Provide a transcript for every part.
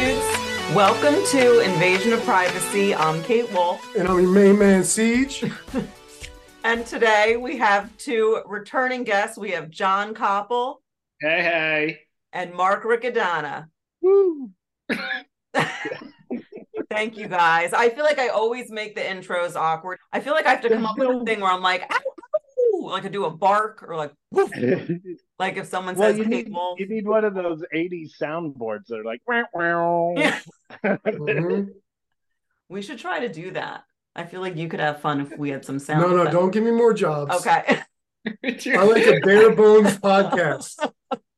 Dudes? Welcome to Invasion of Privacy. I'm Kate Wolff. And I'm your main man, Siege. And today we have two returning guests. We have Jon Koppel Hey, hey. and Mark Riccadonna. Woo. Thank you guys. I feel like I always make the intros awkward. I feel like I have to come up with a thing where I'm like, ow, ow, like I do a bark or like, woof. like if someone well, says you need, Wolf. you need one of those 80s soundboards that are like, wow, wow. Yeah. Mhm. We should try to do that. I feel like you could have fun if we had some sound. No, no, effects. don't give me more jobs. Okay. I like a bare bones podcast.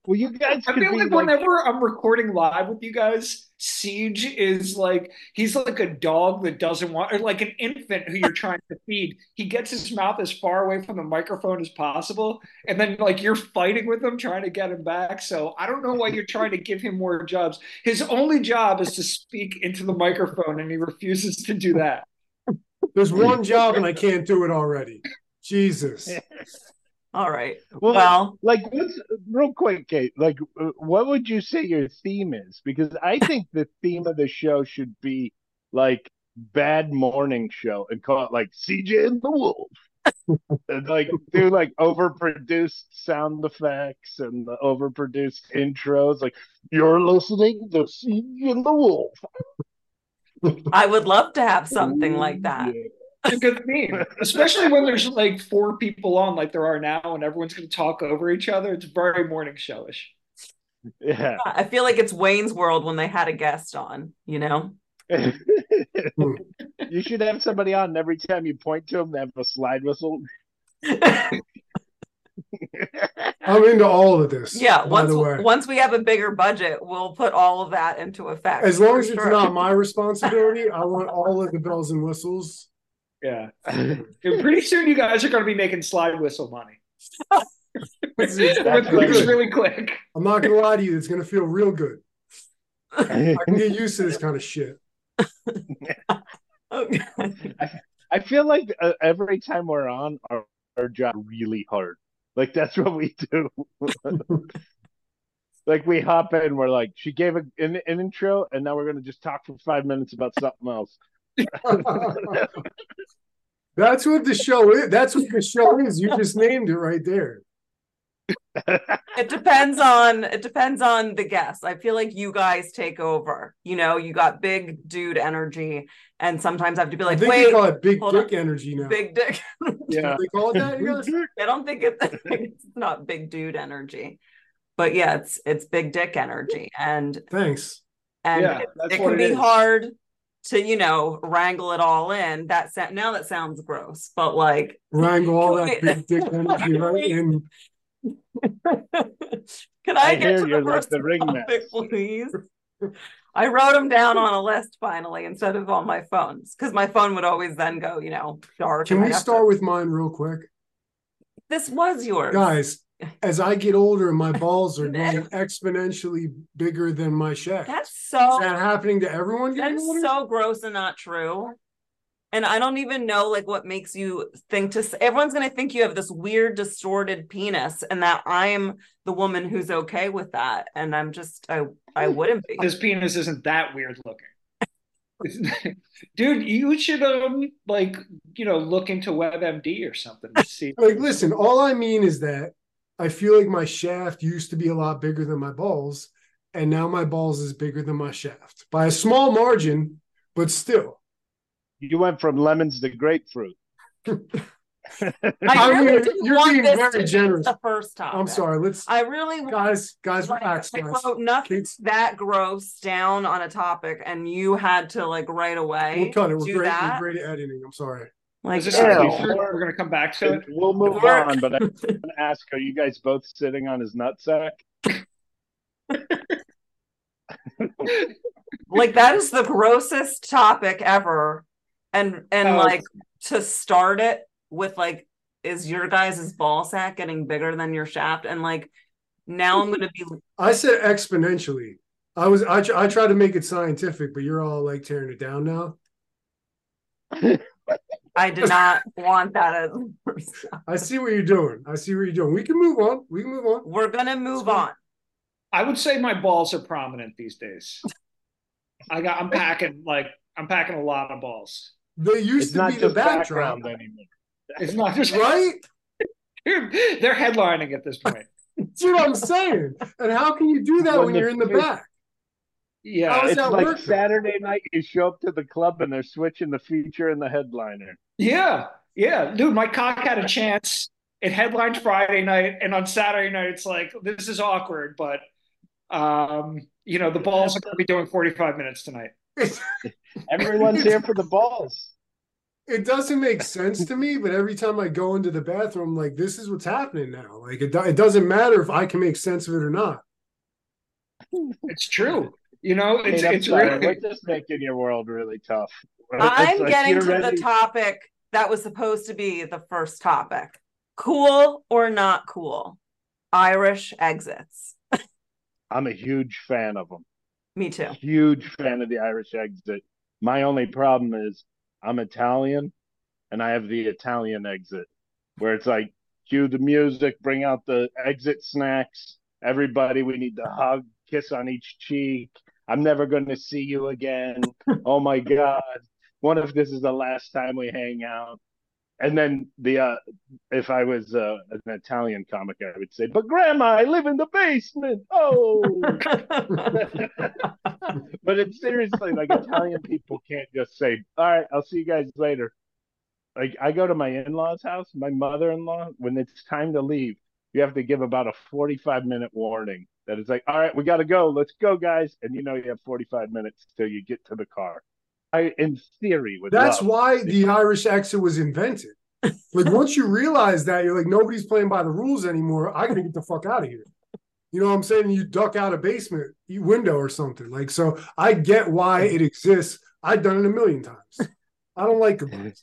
well, you guys I feel be like whenever I'm recording live with you guys, Siege is like he's like a dog that doesn't want, or like an infant who you're trying to feed. He gets his mouth as far away from the microphone as possible, and then like you're fighting with him trying to get him back. So I don't know why you're trying to give him more jobs. His only job is to speak into the microphone, and he refuses to do that. There's one job and I can't do it already. Jesus. All right. Well, Well, like, what's real quick, Kate? Like, uh, what would you say your theme is? Because I think the theme of the show should be like bad morning show and call it like CG and the Wolf. and like do like overproduced sound effects and the overproduced intros. Like, you're listening to CG and the Wolf. I would love to have something like that. Yeah. It's a good theme, especially when there's like four people on, like there are now, and everyone's going to talk over each other. It's very morning showish. Yeah. I feel like it's Wayne's World when they had a guest on, you know? you should have somebody on and every time you point to them, they have a slide whistle. I'm into all of this. yeah, by once the way. once we have a bigger budget, we'll put all of that into effect. As long for as it's not my responsibility, I want all of the bells and whistles. Yeah. And pretty soon you guys are going to be making slide whistle money. It's- When it's really quick. I'm not gonna lie to you, it's gonna feel real good. I can get used to this kind of shit. Okay. I feel like uh, every time we're on, our, our job really hard. Like that's what we do. like we hop in, we're like, she gave a, an, an intro, and now we're gonna just talk for five minutes about something else. That's what the show is. That's what the show is. You just named it right there. It depends on it depends on the guest. I feel like you guys take over. You know, you got big dude energy, and sometimes I have to be I like, think wait, they call it big dick on. energy now. big dick. Yeah. They call it that. Guys? I don't think it, it's not big dude energy, but yeah, it's it's big dick energy, and Thanks. and Yeah, it, it can be is. hard to you know wrangle it all in. That sa- now that sounds gross, but like, Wrangle all that big dick energy right in. can I, I get hear to the you're like first the ring topic, please? I wrote them down on a list finally instead of on my phones because my phone would always then go, you know, dark. Can we I'd to- start with mine real quick? This was yours, Guys, as I get older my balls are growing exponentially bigger than my shaft. That's Is so that happening to everyone getting That's older? so gross and not true. And I don't even know like what makes you think to everyone's gonna think you have this weird distorted penis and that I'm the woman who's okay with that. And I'm just I I wouldn't be. His penis isn't that weird looking. Dude, you should um like you know look into WebMD or something to see. Like, listen, all I mean is that I feel like my shaft used to be a lot bigger than my balls, and now my balls is bigger than my shaft by a small margin, but still. You went from lemons to grapefruit. I I really mean, didn't you're want being this very to generous. The first time. I'm sorry. Let's I really want guys, guys, like, relax, I guys. wrote nothing Kate's- that gross down on a topic and you had to like right away We'll cut it. We're do great. that. We're great at editing. I'm sorry. Like, Is this a We're gonna come back to it. We'll move We're- on, but I'm gonna ask: Are you guys both sitting on his nutsack? like that is the grossest topic ever and and Oh. like to start it with like is your guys' ball sack getting bigger than your shaft and like now i'm gonna be I said exponentially. I was I, tr- I tried to make it scientific, but you're all like tearing it down now. i did not want that as I see what you're doing. I see what you're doing. We can move on. We can move on. we're gonna move That's on I would say my balls are prominent these days. I got I'm packing like I'm packing a lot of balls. They used It's to be the just backdrop, background anymore. It's not just right? Dude, they're headlining at this point. See what I'm saying? And how can you do that When when the you're in the back? Yeah. How is It's like working? Saturday night. You show up to the club and they're switching the feature and the headliner. Yeah. Yeah. Dude, my cock had a chance. It headlined Friday night, and on Saturday night, it's like, this is awkward, but um, you know, the balls are gonna be doing 45 minutes tonight. Everyone's here for the balls. It doesn't make sense to me, but every time I go into the bathroom, I'm like, this is what's happening now. Like, it, it doesn't matter if I can make sense of it or not. It's true. You know, it's I'm it's sorry, really We're just making your world really tough. i'm like getting to ready- the topic that was supposed to be the first topic cool or not cool irish exits I'm a huge fan of them. me too Huge fan of the Irish exit. My only problem is I'm Italian and I have the Italian exit where it's like cue the music, bring out the exit snacks. Everybody, we need to hug, kiss on each cheek. I'm never going to see you again. Oh my God. What if this is the last time we hang out? And then the uh if I was uh, an Italian comic, I would say, "But Grandma, I live in the basement." Oh, but it's seriously like Italian people can't just say, "All right, I'll see you guys later." Like I go to my in-laws' house, my mother-in-law, when it's time to leave, you have to give about a 45 minute warning that it's like, "All right, we got to go. Let's go, guys." And you know you have 45 minutes till you get to the car. I in theory would That's love- why the Irish exit was invented. Like, once you realize that, you're like, nobody's playing by the rules anymore. I gotta get the fuck out of here. You know what I'm saying? You duck out a basement window or something. Like, so I get why it exists. I've done it a million times. I don't like goodbyes.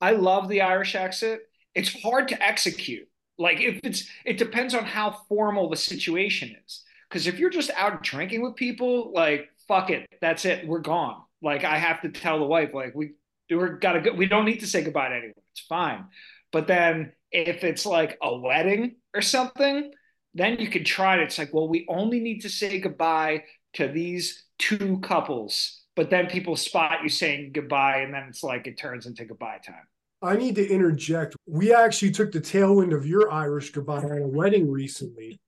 I love the Irish exit. It's hard to execute. Like if it's it depends on how formal the situation is. Because if you're just out drinking with people, like fuck it, that's it, we're gone. Like I have to tell the wife, like we we're gotta go. We don't need to say goodbye to anyone. It's fine. But then if it's like a wedding or something, then you could try it. It's like, well, we only need to say goodbye to these two couples. But then people spot you saying goodbye, and then it's like it turns into goodbye time. I need to interject. We actually took the tailwind of your Irish goodbye at a wedding recently.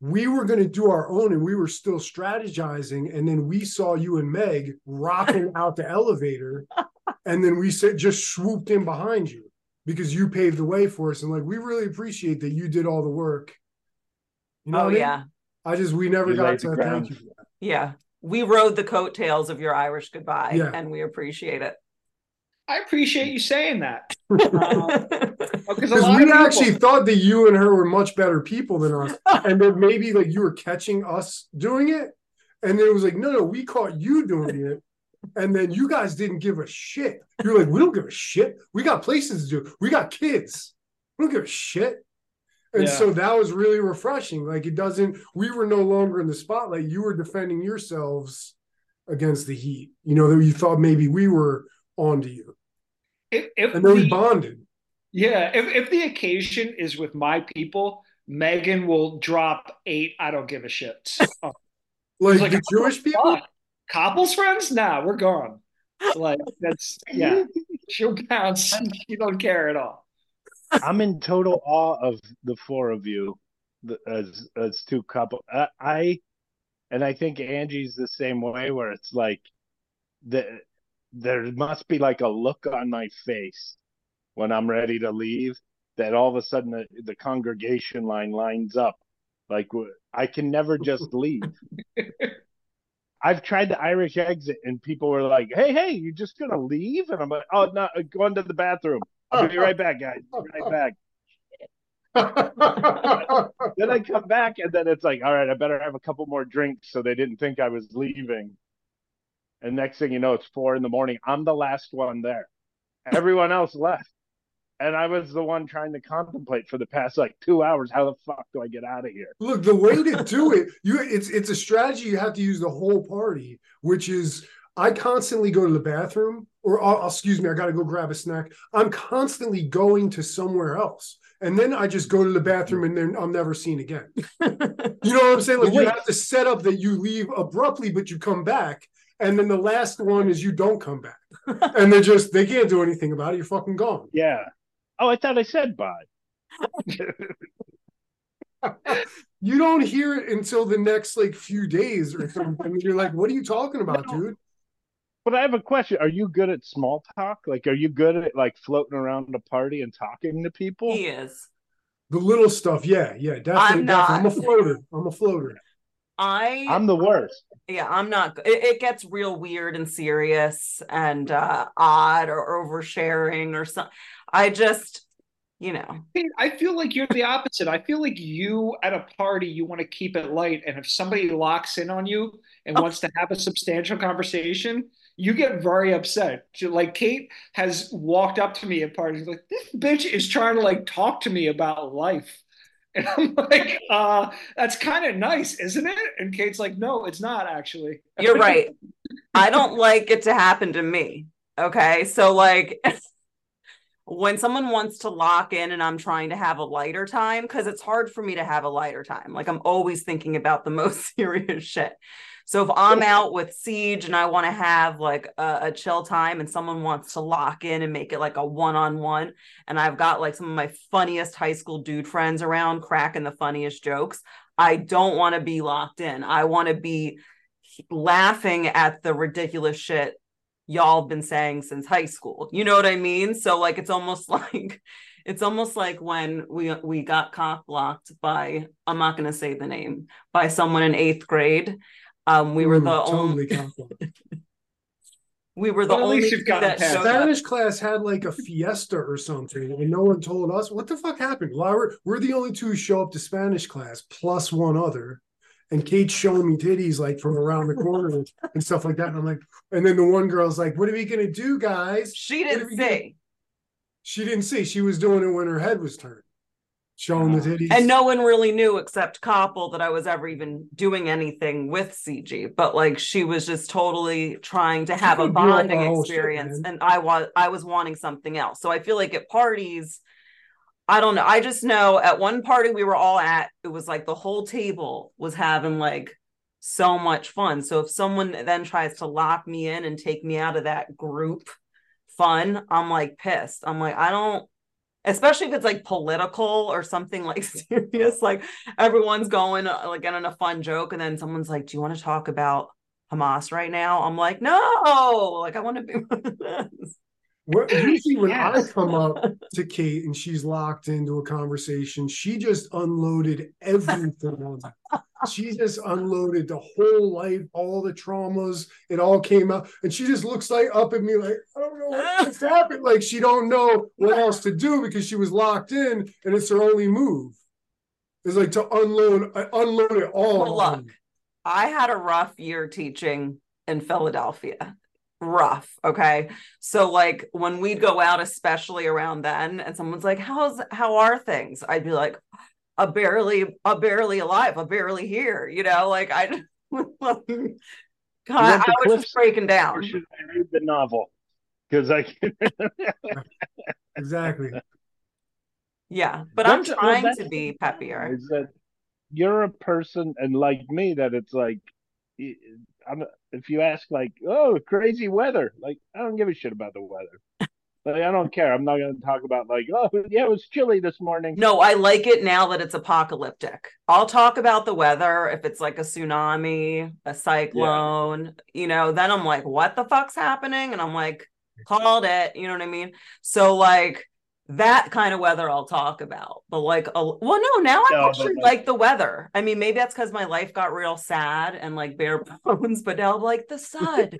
We were going to do our own and we were still strategizing. And then we saw you and Meg rocking out the elevator. And then we said, just swooped in behind you because you paved the way for us. And like, we really appreciate that you did all the work. You know oh I mean? yeah I just, we never You got to thank you for that. yeah we rode the coattails of your irish goodbye Yeah. and we appreciate it I appreciate you saying that. Uh, because Because we actually thought that you and her were much better people than us, and that maybe like you were catching us doing it, and then it was like, no, no, we caught you doing it, and then you guys didn't give a shit. You're like, we don't give a shit. We got places to do. We got kids. We don't give a shit. And Yeah. so that was really refreshing. Like it doesn't. We were no longer in the spotlight. You were defending yourselves against the heat. You know that you thought maybe we were onto you, if, if and then we bonded. yeah, if, if the occasion is with my people, Megan will drop eight. I don't give a shit. Oh, Like, like, the Jewish people. fuck. Couples friends? Nah, we're gone. Like that's yeah. She'll bounce. She don't care at all. I'm in total awe of the four of you as as two couple. I, I and I think Angie's the same way, where it's like the there must be like a look on my face when I'm ready to leave that all of a sudden the, the congregation line lines up. Like I can never just leave. I've tried the Irish exit, and people were like, "Hey, hey, you're just gonna leave?" And I'm like, "Oh no, uh, going to the bathroom. I'll be right back, guys. Be right back." then I come back, and then it's like, "All right, I better have a couple more drinks," so they didn't think I was leaving. And next thing you know, it's four in the morning. I'm the last one there. Everyone else left. And I was the one trying to contemplate for the past like two hours. How the fuck do I get out of here? Look, the way to do it, you it's it's a strategy you have to use the whole party, which is I constantly go to the bathroom, or oh, excuse me, I got to go grab a snack. I'm constantly going to somewhere else, and then I just go to the bathroom, and then I'm never seen again. you know what I'm saying? Like you have to set up that you leave abruptly, but you come back, and then the last one is you don't come back, and they're just they can't do anything about it. You're fucking gone. Yeah. Oh, I thought I said bye. you don't hear it until the next like few days or something. You're like, what are you talking about, No. dude? But I have a question. Are you good at small talk? Like, are you good at like floating around a party and talking to people? he is. The little stuff, yeah, yeah, definitely. I'm not. definitely. I'm a floater. I'm a floater. I I'm the worst. yeah i'm not it, it gets real weird and serious and uh odd or oversharing or something i just you know Pete, I feel like you're the opposite. I feel like you at a party, you want to keep it light. And if somebody locks in on you and wants to have a substantial conversation, you get very upset. Like Kate has walked up to me at parties, like, this bitch is trying to like talk to me about life. And I'm like, uh, that's kind of nice, isn't it? And Kate's like, no, it's not actually. you're right i don't like it to happen to me okay so like when someone wants to lock in and i'm trying to have a lighter time because it's hard for me to have a lighter time like i'm always thinking about the most serious shit so if i'm out with siege and i want to have like a, a chill time and someone wants to lock in and make it like a one-on-one and i've got like some of my funniest high school dude friends around cracking the funniest jokes i don't want to be locked in i want to be laughing at the ridiculous shit y'all have been saying since high school. You know what I mean? So like it's almost like it's almost like when we we got cock blocked by I'm not gonna say the name by someone in eighth grade. Um, we were Ooh, the only totally compliment. we were the Well, only least two you've that past up. Spanish class had like a fiesta or something, and no one told us what the fuck happened. Well, we're, we're the only two who show up to Spanish class, plus one other. And Kate's showing me titties like from around the corner and stuff like that. And I'm like, and then the one girl's like, "What are we gonna do, guys?" She didn't we say. She didn't see. She was doing it when her head was turned, showing the oh. titties. And no one really knew except Koppel that I was ever even doing anything with CG. But like she was just totally trying to have a could like bonding our shit, experience. and I was I was wanting something else. So I feel like at parties, I don't know. I just know at one party we were all at, it was like the whole table was having like so much fun. So if someone then tries to lock me in and take me out of that group fun, I'm like pissed. I'm like, I don't especially if it's like political or something like serious like everyone's going uh, like getting a fun joke and then someone's like do you want to talk about hamas right now? I'm like no like i want to be Usually when Yes. I come up to Kate and she's locked into a conversation, she just unloaded everything. She just unloaded the whole life, all the traumas. It all came out, and she just looks like up at me like I don't know what just happened. Like she don't know what else to do because she was locked in, and it's her only move. It's like to unload, uh, unload it all. Well, look. i had a rough year teaching in philadelphia rough okay so like when we'd go out especially around then and someone's like how's how are things i'd be like a barely a barely alive a barely here you know like i God, went I was just breaking Or down should I read the novel? Because I can. Exactly. Yeah, but I'm That's- well, trying to be problem, peppier. Is that you're a person, and like me, that it's like, i- I'm, if you ask like, oh, crazy weather, like I don't give a shit about the weather. Like I don't care. I'm not going to talk about like, oh yeah, it was chilly this morning. No, I like it now that it's apocalyptic. I'll talk about the weather if it's like a tsunami, a cyclone, you know, then I'm like, what the fuck's happening? And I'm like, called it, you know what I mean? So like that kind of weather I'll talk about. But like, a, well, no, now I No, but actually like- like the weather. I mean, maybe that's because my life got real sad and like bare bones, but now I'm like the sun.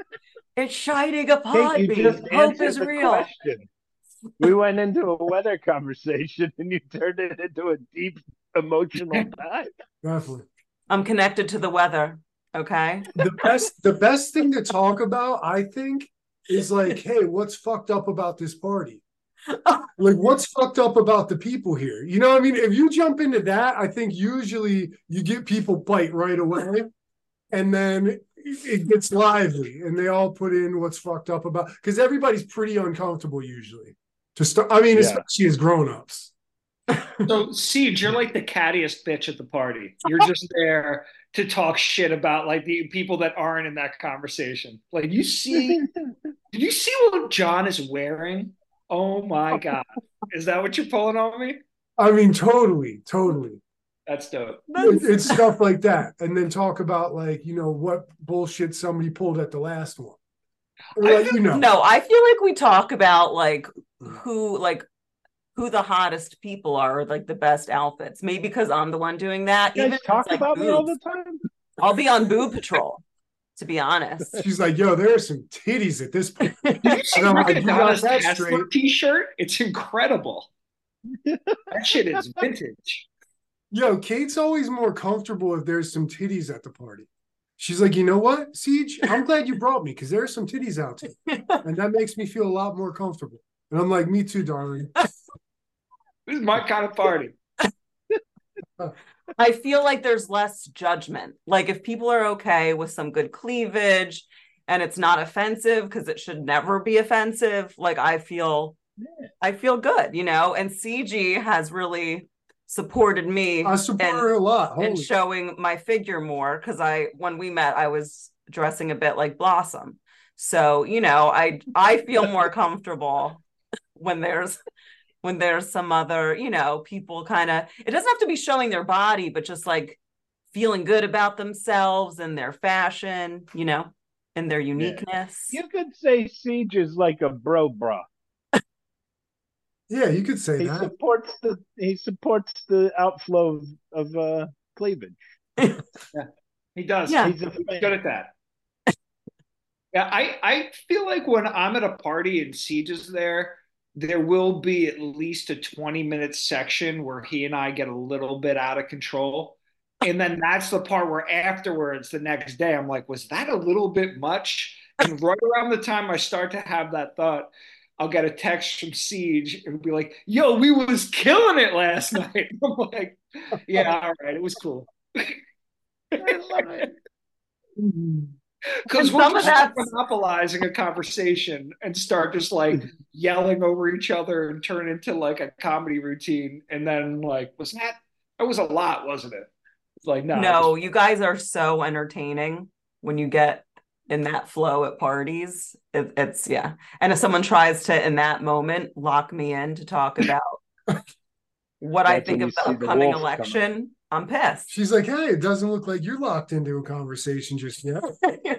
it's shining upon Hey, me. just Hope is real. question. We went into a weather conversation and you turned it into a deep emotional dive. Definitely. I'm connected to the weather. Okay. The best the best thing to talk about, I think, is like, hey, what's fucked up about this party? Like, what's fucked up about the people here? You know what I mean? If you jump into that, I think usually you get people bite right away. And then it gets lively and they all put in what's fucked up about because everybody's pretty uncomfortable usually. To start, I mean, Yeah. especially as grown-ups. So, Siege, you're like the cattiest bitch at the party. You're just there to talk shit about like the people that aren't in that conversation. Like, you see, did you see what Jon is wearing? Oh my God. Is that what you're pulling on me? I mean, totally, totally. That's dope. It- it's stuff like that and then talk about like you know what bullshit somebody pulled at the last one Or, like, feel- you know No, I feel like we talk about like mm. who like who the hottest people are, or, like the best outfits. Maybe because I'm the one doing that. You Even guys if talk like, about me all the time. I'll be on boob patrol, to be honest. she's like yo there are some titties at this point Did you see And I'm like, you got Adonis' that Tesla straight. t-shirt? It's incredible. that shit is vintage. yo kate's always more comfortable if there's some titties at the party she's like you know what siege i'm glad you brought me because there are some titties out there and that makes me feel a lot more comfortable and i'm like me too darling This is my kind of party. Uh, I feel like there's less judgment. Like if people are okay with some good cleavage and it's not offensive because it should never be offensive, like I feel I feel good, you know, and CG has really supported me i support and, her a lot and Holy showing my figure more because I when we met I was dressing a bit like Blossom. So, you know, I I feel more comfortable when there's when there's some other, you know, people kind of it doesn't have to be showing their body, but just like feeling good about themselves and their fashion, you know, and their uniqueness. You could say Siege is like a bro bra. yeah you could say He that supports the he supports the outflow of, of uh, cleavage. He does. Yeah. He's a He's good at that. Yeah, I, I feel like when I'm at a party and Siege is there, there will be at least a 20 minute section where he and I get a little bit out of control. And then that's the part where afterwards, the next day, I'm like, was that a little bit much? And right around the time I start to have that thought, I'll get a text from Siege and be like, yo, we was killing it last night. I'm like, yeah, all right, it was cool. Because And we'll some of just that's- monopolizing a conversation and start just like mm-hmm. yelling over each other and turn into like a comedy routine. And then like, was that that was a lot, wasn't it? It's like no, no, it you guys are so entertaining when you get in that flow at parties. It, it's yeah. And if someone tries to in that moment lock me in to talk about what I think of the see the upcoming wolf come out. election, I'm pissed. she's like hey it doesn't look like you're locked into a conversation just yet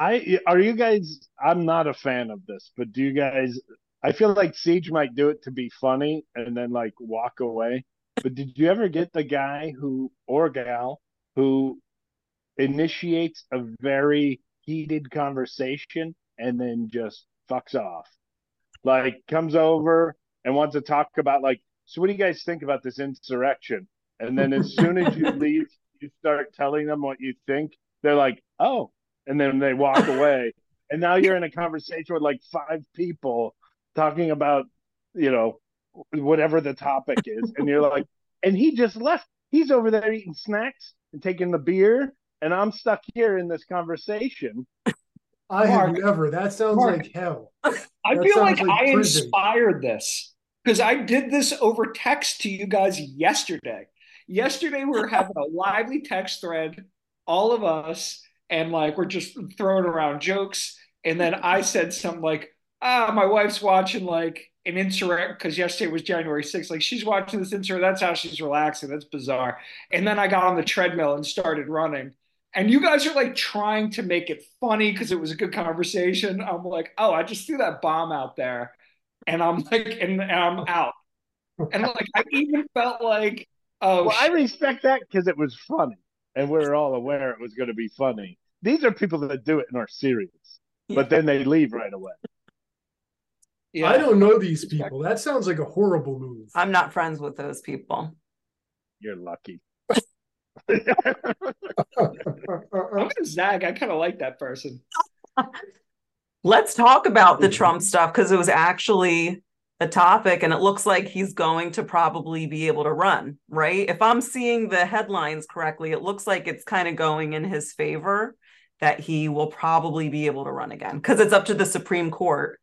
I are you guys? I'm not a fan of this, but do you guys? I feel like Siege might do it to be funny and then like walk away. But did you ever get the guy who or gal who initiates a very heated conversation and then just fucks off? Like comes over and wants to talk about like, so what do you guys think about this insurrection? And then as soon as you leave, you start telling them what you think. They're like, oh, and then they walk away. And now you're in a conversation with like five people talking about, you know, whatever the topic is. And you're like, and he just left. He's over there eating snacks and taking the beer. And I'm stuck here in this conversation. i have never that sounds Mark. like hell I That feel like, like I prison. inspired this because I did this over text to you guys yesterday. Yesterday we were having a lively text thread, all of us, and like we're just throwing around jokes. And then I said something like, "Ah, my wife's watching like an insurrect because yesterday was January 6th. Like she's watching this insurrect. That's how she's relaxing. That's bizarre." And then I got on the treadmill and started running. and you guys are like trying to make it funny because it was a good conversation. I'm like, oh, I just threw that bomb out there, and I'm like, and, and I'm out. And like, I even felt like, oh, well, I respect that because it was funny, and we are all aware it was going to be funny. These are people that do it and are serious, but then they leave right away. Yeah. I don't know these people. That sounds like a horrible move. I'm not friends with those people. You're lucky. I'm gonna zag. I kind of like that person. Let's talk about the mm-hmm. Trump stuff because it was actually a topic and it looks like he's going to probably be able to run, right? If I'm seeing the headlines correctly, it looks like it's kind of going in his favor that he will probably be able to run again because it's up to the Supreme Court.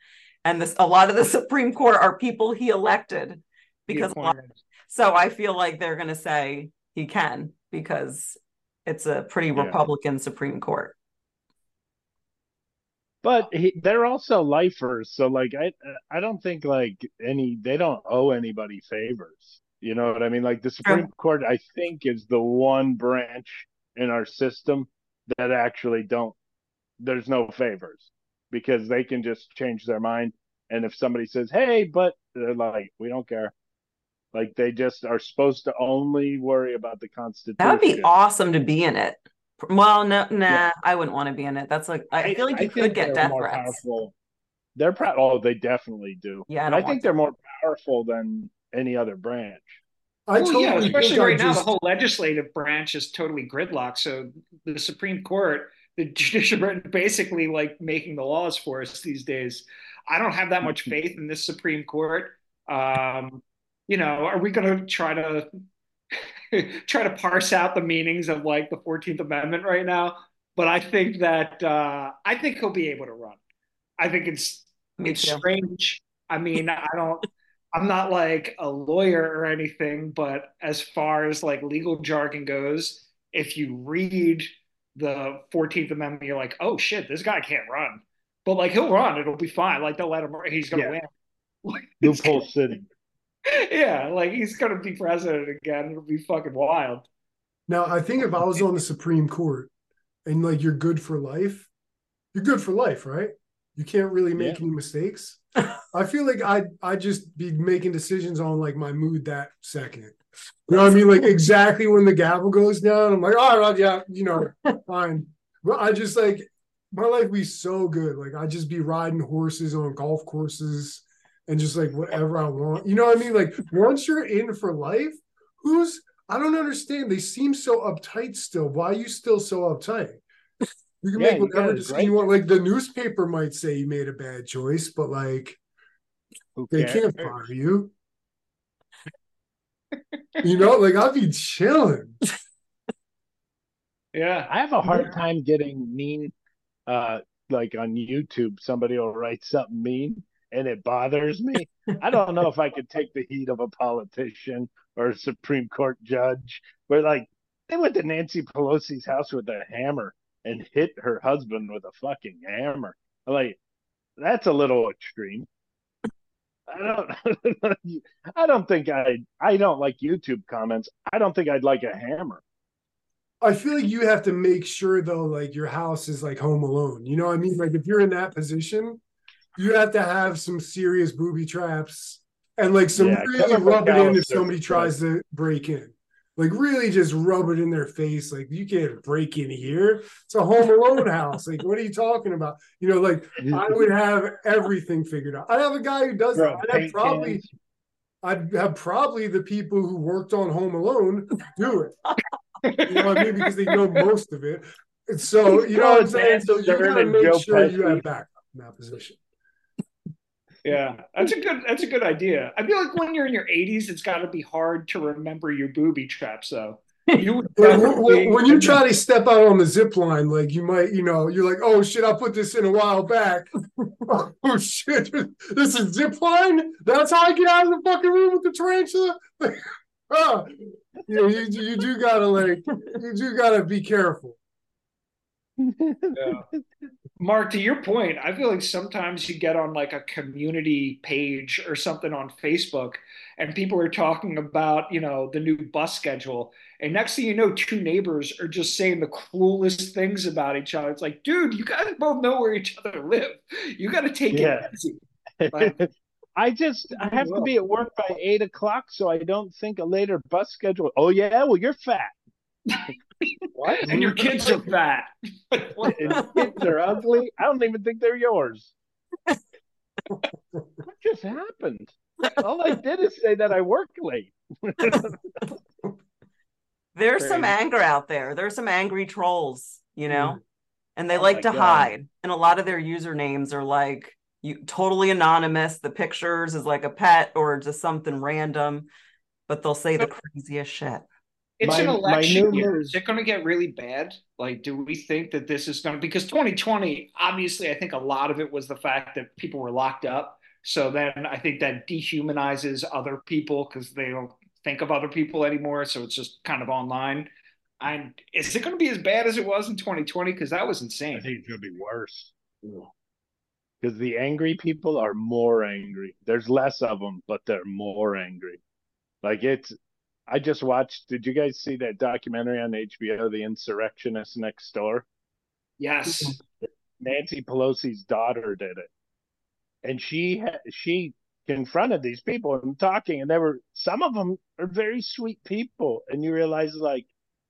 And this a lot of the Supreme Court are people he elected because of, so I feel like they're going to say he can because it's a pretty yeah. Republican Supreme Court. But he, they're also lifers, so like I I don't think like any they don't owe anybody favors. You know what I mean? Like the Supreme Court, I think is the one branch in our system that actually don't. There's no favors because they can just change their mind, and if somebody says, "Hey," but they're like, "We don't care," Like they just are supposed to only worry about the Constitution. That would be awesome to be in it. Well, no, nah, yeah. I wouldn't want to be in it. That's like I, I feel like you I could get death threats. Powerful. They're proud. Oh, they definitely do. Yeah, I, I think they're more powerful than any other branch. I well, totally yeah, especially right now, the whole legislative branch is totally gridlocked. So the Supreme Court, the judicial branch, basically like making the laws for us these days. I don't have that much mm-hmm. faith in this Supreme Court. Um, you know, are we going to try to try to parse out the meanings of like the 14th Amendment right now? But I think that uh, I think he'll be able to run. I think it's Me it's too. strange. I mean, I don't. I'm not like a lawyer or anything, but as far as like legal jargon goes, if you read the 14th Amendment, you're like, oh shit, this guy can't run. But like he'll run, it'll be fine. Like they'll let him. He's gonna yeah. win. Loophole City yeah, like he's gonna be president again. It'll be fucking wild. Now, I think if I was on the Supreme Court and like you're good for life, you're good for life, right? You can't really make yeah. any mistakes. I feel like I I just be making decisions on like my mood that second. You know what I mean? Like exactly when the gavel goes down, I'm like, all right, yeah, you know, fine. But I just like my life be so good. Like I'd just be riding horses on golf courses and just like whatever I want. You know what I mean? Like once you're in for life, who's I don't understand. They seem so uptight still. Why are you still so uptight? You can yeah, make whatever decision you want. Like the newspaper might say you made a bad choice, but like they can't fire you. you know, like I'll be chilling. Yeah. I have a hard time getting mean uh like on YouTube, somebody will write something mean and it bothers me. I don't know if I could take the heat of a politician or a Supreme Court judge, but like they went to Nancy Pelosi's house with a hammer and hit her husband with a fucking hammer. Like that's a little extreme. I don't I don't think I I don't like YouTube comments. I don't think I'd like a hammer. I feel like you have to make sure though, like your house is like home alone. You know what I mean? Like if you're in that position, you have to have some serious booby traps and like some yeah, really rub it in if somebody tries to break in. Like really just rub it in their face. Like you can't break in here. It's a home alone house. Like what are you talking about? You know, like I would have everything figured out. I have a guy who does Bro, that. I'd probably cans. I'd have probably the people who worked on Home Alone do it. you know what I mean? Because they know most of it. And so you know what I'm saying? So you gotta make sure you have backup in that position. Yeah, that's a good that's a good idea. I feel like when you're in your 80s, it's got to be hard to remember your booby traps, though. You when, when, you try to step out on the zip line, like you might, you know, you're like, oh shit, I put this in a while back. oh shit, this is zip line. That's how I get out of the fucking room with the tarantula. oh, you, know, you you do gotta like you do gotta be careful. Yeah. Mark, to your point, I feel like sometimes you get on like a community page or something on Facebook and people are talking about, you know, the new bus schedule. And next thing you know, two neighbors are just saying the cruelest things about each other. It's like, dude, you guys both know where each other live. You got to take Yeah. it easy. Like, I just I have to be at work by eight o'clock, so I don't think a later bus schedule. Oh yeah, well you're fat. what? and your kids are fat. And kids are ugly. I don't even think they're yours. what just happened? All I did is say that I work late. There's some Crazy. anger out there. There's some angry trolls, you know, mm. and they Oh like to God. hide. And a lot of their usernames are like you totally anonymous. The pictures is like a pet or just something random, but they'll say the craziest shit. It's My- an election new year. move- Is it going to get really bad? Like, do we think that this is going to because 2020, obviously, I think a lot of it was the fact that people were locked up. So then I think that dehumanizes other people because they don't think of other people anymore. So it's just kind of online. I'm, is it going to be as bad as it was in 2020? Because that was insane. I think it's gonna be worse. Because the angry people are more angry. There's less of them, but they're more angry. Like it's I just watched did you guys see that documentary on HBO, The Insurrectionist Next Door? Yes. Nancy Pelosi's daughter did it, and she she confronted these people and talking, and there were some of them are very sweet people, and you realize like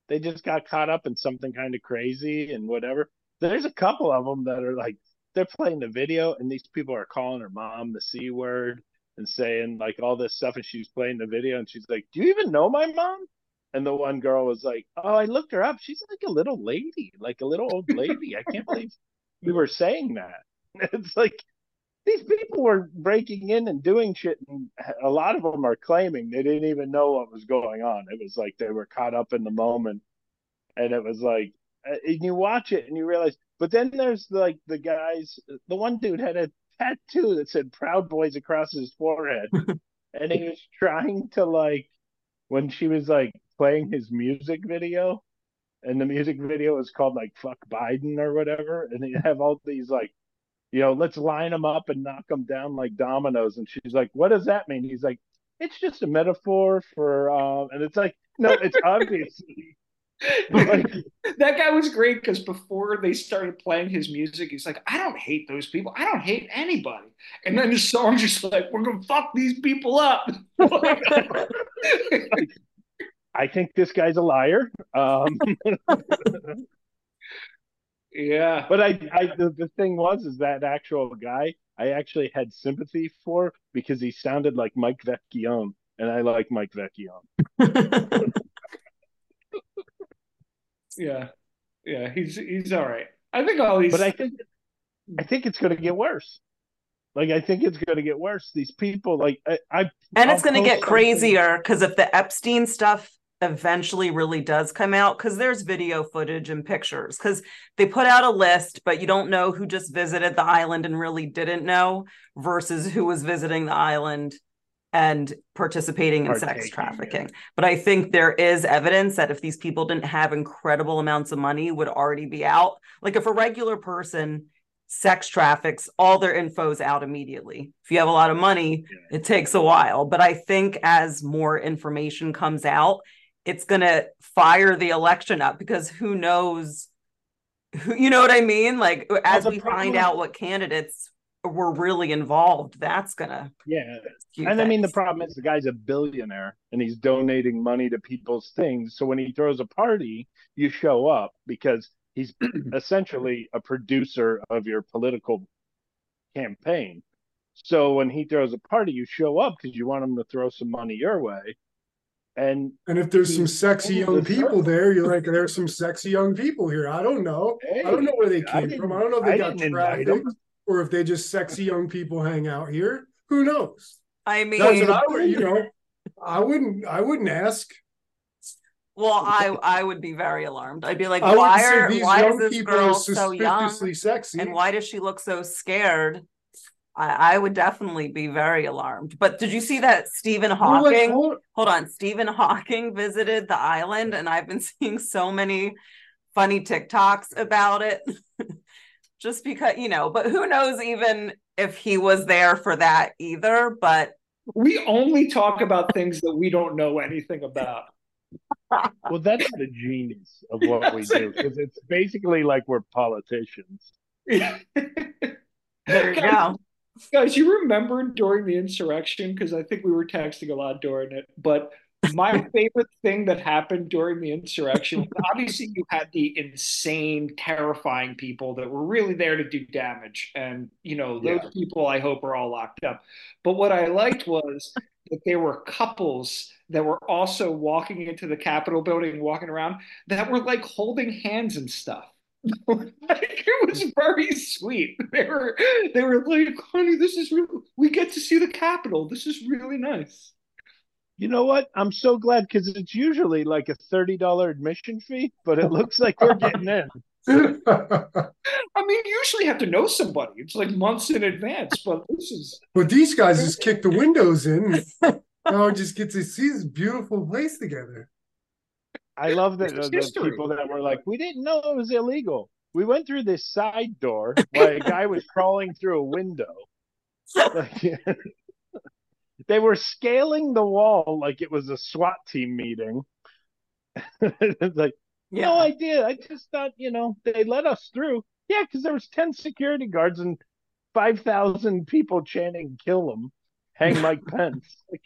they just got caught up in something kind of crazy and whatever. There's a couple of them that are like they're playing the video, and these people are calling her mom the c word and saying like all this stuff, and she's playing the video, and she's like, "Do you even know my mom?" And the one girl was like, "Oh, I looked her up. She's like a little lady, like a little old lady. I can't believe you were saying that." It's like these people were breaking in and doing shit, and a lot of them are claiming they didn't even know what was going on. It was like they were caught up in the moment, and it was like, uh, and you watch it and you realize. But then there's like the guys. The one dude had a tattoo that said "Proud Boys" across his forehead, and he was trying to like when she was like playing his music video and the music video was called like fuck biden or whatever and they have all these like you know let's line them up and knock them down like dominoes. And she's like what does that mean? He's like it's just a metaphor for um and it's like no it's obviously like that guy was great because before they started playing his music, he's like, I don't hate those people. I don't hate anybody. And then the song's just like, we're gonna fuck these people up. i think this guy's a liar um yeah. but i i the, the thing was is that actual guy i actually had sympathy for because he sounded like mike vecchione and i like mike vecchione Yeah. Yeah. He's he's all right. I think all these but I think I think it's going to get worse. Like I think it's going to get worse. These people, like I, I and I'll it's going to get something- crazier because if the Epstein stuff eventually really does come out, because there's video footage and pictures, because they put out a list, but you don't know who just visited the island and really didn't know versus who was visiting the island and participating in sex trafficking. But I think there is evidence that if these people didn't have incredible amounts of money, would already be out. Like if a regular person sex traffics, all their info's out immediately. If you have a lot of money, it takes a while. But I think as more information comes out, it's going to fire the election up because who knows who you know what I mean? Like as the we find out what candidates were really involved, that's going to yeah. And I mean, the problem is the guy's a billionaire and he's donating money to people's things. So when he throws a party, you show up because he's essentially a producer of your political campaign. So when he throws a party, you show up because you want him to throw some money your way. And And if there's some sexy young people circle. there, you're like, there's some sexy young people here. I don't know. I don't know where they came didn't- from. I don't know if they I got didn't trafficked or if they just sexy young people hang out here. Who knows? I mean, That's what I would, you know. I wouldn't. I wouldn't ask. well, I I would be very alarmed. I'd be like, I why are these why is young this people girl so young? sexy. and why does she look so scared? I, I would definitely be very alarmed. But did you see that Stephen You're like, Hawking? hold- hold on, Stephen Hawking visited the island, and I've been seeing so many funny TikToks about it. just because you know. But who knows even if he was there for that either? But We only talk about things that we don't know anything about. Well, that's the genius of what we do because it's basically like we're politicians. there you guys, go. guys, you remember during the insurrection? Because I think we were texting a lot during it. But my favorite thing that happened during the insurrection obviously you had the insane, terrifying people that were really there to do damage. And, you know, those Yeah. people I hope are all locked up. But what I liked was that there were couples that were also walking into the Capitol building, walking around, that were like holding hands and stuff. like, it was very sweet. They were they were like, honey, this is real. We get to see the Capitol. This is really nice. You know what? I'm so glad because it's usually like a thirty dollar admission fee, but it looks like we're getting in. I mean, you usually have to know somebody. It's like months in advance, but this is but these guys just kick the windows in. Now just get to see this beautiful place together. I love that This uh, the people that were like, we didn't know it was illegal. We went through this side door while a guy was crawling through a window. Like, they were scaling the wall like it was a SWAT team meeting. it's like, Yeah. no idea. I just thought, you know, they let us through. Yeah, because there was 10 security guards and 5,000 people chanting, kill him, hang Mike Pence. Like,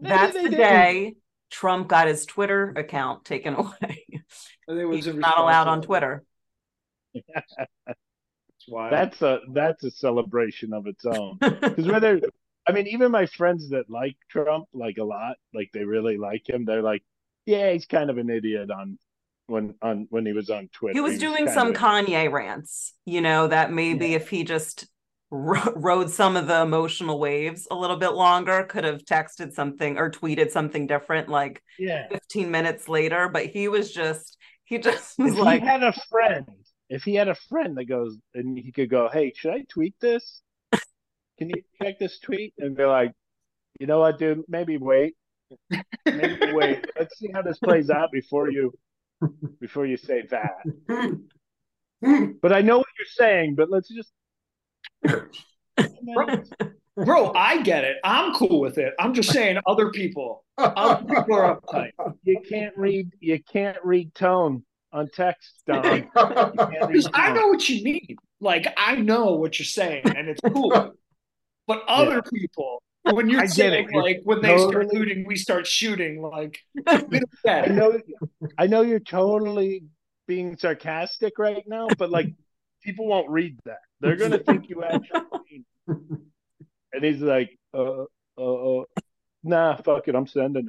That's the didn't. day Trump got his Twitter account taken away. it was He's not allowed on responsible- Twitter. That's why. That's a that's a celebration of its own. Because whether I mean, even my friends that like Trump like a lot, like they really like him, they're like, yeah, he's kind of an idiot on when on when he was on Twitter. he was doing some Kanye rants, you know, that maybe if he just rode some of the emotional waves a little bit longer, could have texted something or tweeted something different like yeah. 15 minutes later. But he was just, he just was If like, he had a friend, if he had a friend that goes and he could go, hey, should I tweet this? Can you check this tweet? And be like, you know what, dude? Maybe wait. Maybe wait. Let's see how this plays out before you before you say that. But I know what you're saying, but let's just Bro, I get it. I'm cool with it. I'm just saying other people. Other people are uptight. you can't read you can't read tone on text, Don. You can't read Because I know what you mean. Like I know what you're saying, and it's cool. But other people, when you're I get saying it. You're like when they start totally- looting, we start shooting, like we I know I know you're totally being sarcastic right now, but like people won't read that. They're gonna think you actually And he's like, uh, uh, uh, nah, fuck it, I'm sending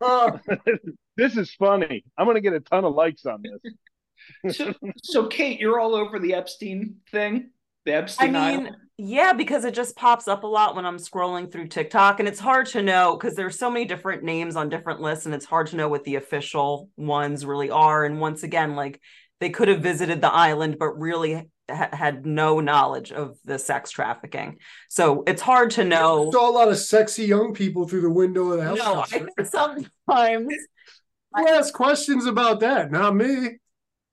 it. this is funny. I'm gonna get a ton of likes on this. So, so Kate, you're all over the Epstein thing. The I Epstein mean, Island. Yeah, because it just pops up a lot when I'm scrolling through TikTok, and it's hard to know because there's so many different names on different lists, and it's hard to know what the official ones really are. And once again, like they could have visited the island, but really ha- had no knowledge of the sex trafficking. So it's hard to know. Saw a lot of sexy young people through the window of the house. No, I think sometimes Who asked questions about that? Not me.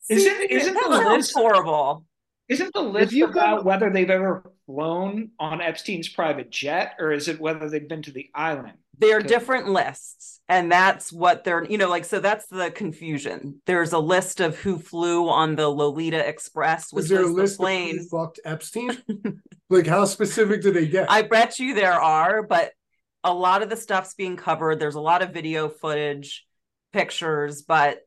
Isn't- isn't the sounds list- horrible? Isn't the list you about go- whether they've ever flown on Epstein's private jet, or is it whether they've been to the island? They're Okay. different lists, and that's what they're, you know, like, so that's the confusion. There's a list of who flew on the Lolita Express, which Is there a was the list of plane. who fucked Epstein? like, how specific do they get? I bet you there are, but a lot of the stuff's being covered. There's a lot of video footage, pictures, but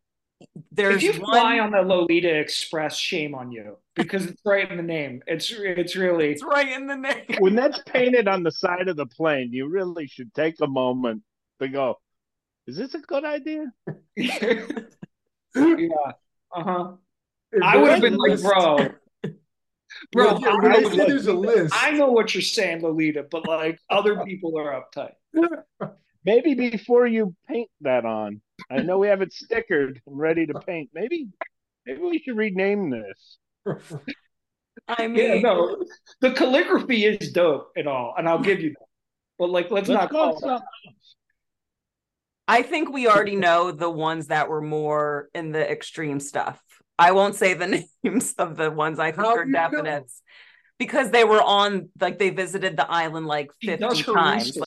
there's if you one. fly on the Lolita Express, shame on you because it's right in the name. It's it's really it's right in the name. when that's painted on the side of the plane, you really should take a moment to go, is this a good idea? yeah. Uh huh. I would have been a like, bro, bro. Yeah, yeah, I, when know, they say there's a list. I know what you're saying, Lolita, but like other people are uptight. Maybe before you paint that on, I know we have it stickered and ready to paint. Maybe, maybe we should rename this. I mean, Yeah, mean, no, the calligraphy is dope and all, and I'll give you that. But like, let's, Let's not call call it it. something. I think we already know the ones that were more in the extreme stuff. I won't say the names of the ones I think How are do know? definites because they were on like they visited the island like 50 does times.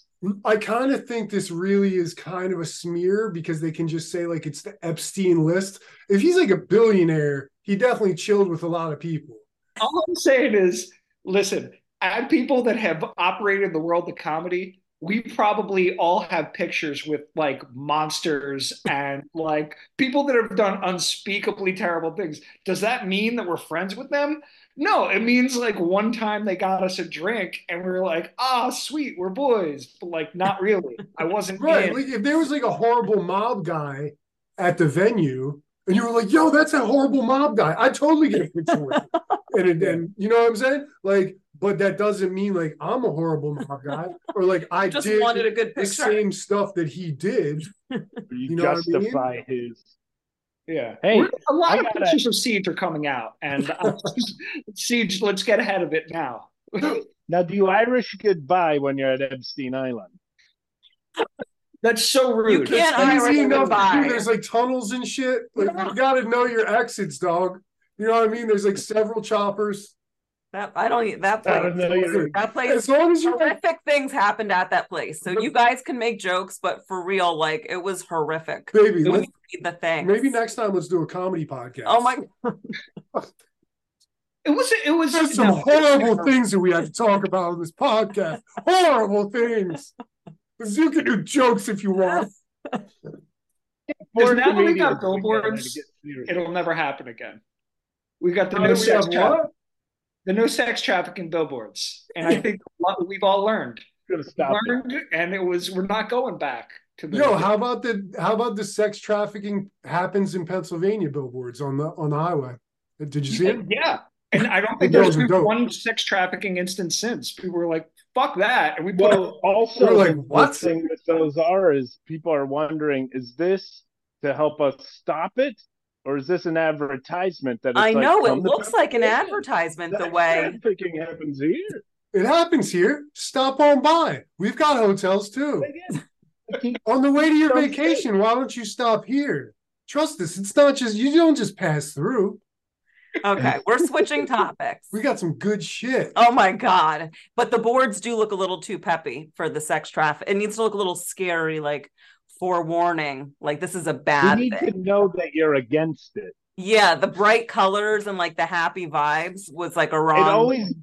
I kind of think this really is kind of a smear because they can just say like it's the Epstein list. If he's like a billionaire, he definitely chilled with a lot of people. All I'm saying is, listen, add people that have operated in the world of comedy. We probably all have pictures with like monsters and like people that have done unspeakably terrible things. Does that mean that we're friends with them? No, it means like one time they got us a drink and we were like, ah, sweet, we're boys. But like, not really. I wasn't Right. Like if there was like a horrible mob guy at the venue and you were like, yo, that's a horrible mob guy. I totally get a picture with him. And, it- and you know what I'm saying? Like, but that doesn't mean like I'm a horrible mob guy or like I Just did wanted a good the picture. same stuff that he did. You, You know what I mean? justify his. Yeah. Hey, We're- a lot I of gotta- pictures of Siege are coming out, and uh, Siege, let's get ahead of it now. Now, do you Irish goodbye when you're at Epstein Island? That's so rude. You can't It's Irish easy enough goodbye. do. There's like tunnels and shit. Like you gotta know your exits, dog. You know what I mean? There's like several choppers. That I don't that I don't place. know That place As long as you horrific things happened at that place. So you guys can make jokes, but for real, like it was horrific. baby, When let's, you read the thing. maybe next time let's do a comedy podcast. Oh my It was. It was There's some horrible things that we had to talk about on this podcast. Horrible things. 'Cause You can do jokes if you want. Because now that we got billboards. It'll never happen again. We got the Now no that we sex have tra- the no sex trafficking billboards, and I think a lot- we've all learned. Gonna stop it. And it was. We're not going back to the. Yo, how about the how about the sex trafficking happens in Pennsylvania billboards on the on the highway? Uh, did you see it? Yeah. And I don't think there's been dope. one sex trafficking instance since. People were like, fuck that. And we put Well, also, We're like, the what? thing with those are is people are wondering: is this to help us stop it, or is this an advertisement that it's I like, know it looks like an Pennsylvania? advertisement the way trafficking happens here. It happens here. Stop on by. We've got hotels too. Again, keep- On the way to your vacation, why don't you stop here? Trust us. It's not just you don't just pass through. Okay, we're switching topics. We got some good shit. Oh my god. But the boards do look a little too peppy for the sex traffic. It needs to look a little scary, like forewarning. Like this is a bad. we bad need thing. to know that you're against it. Yeah, the bright colors and like the happy vibes was like a It wrong. always,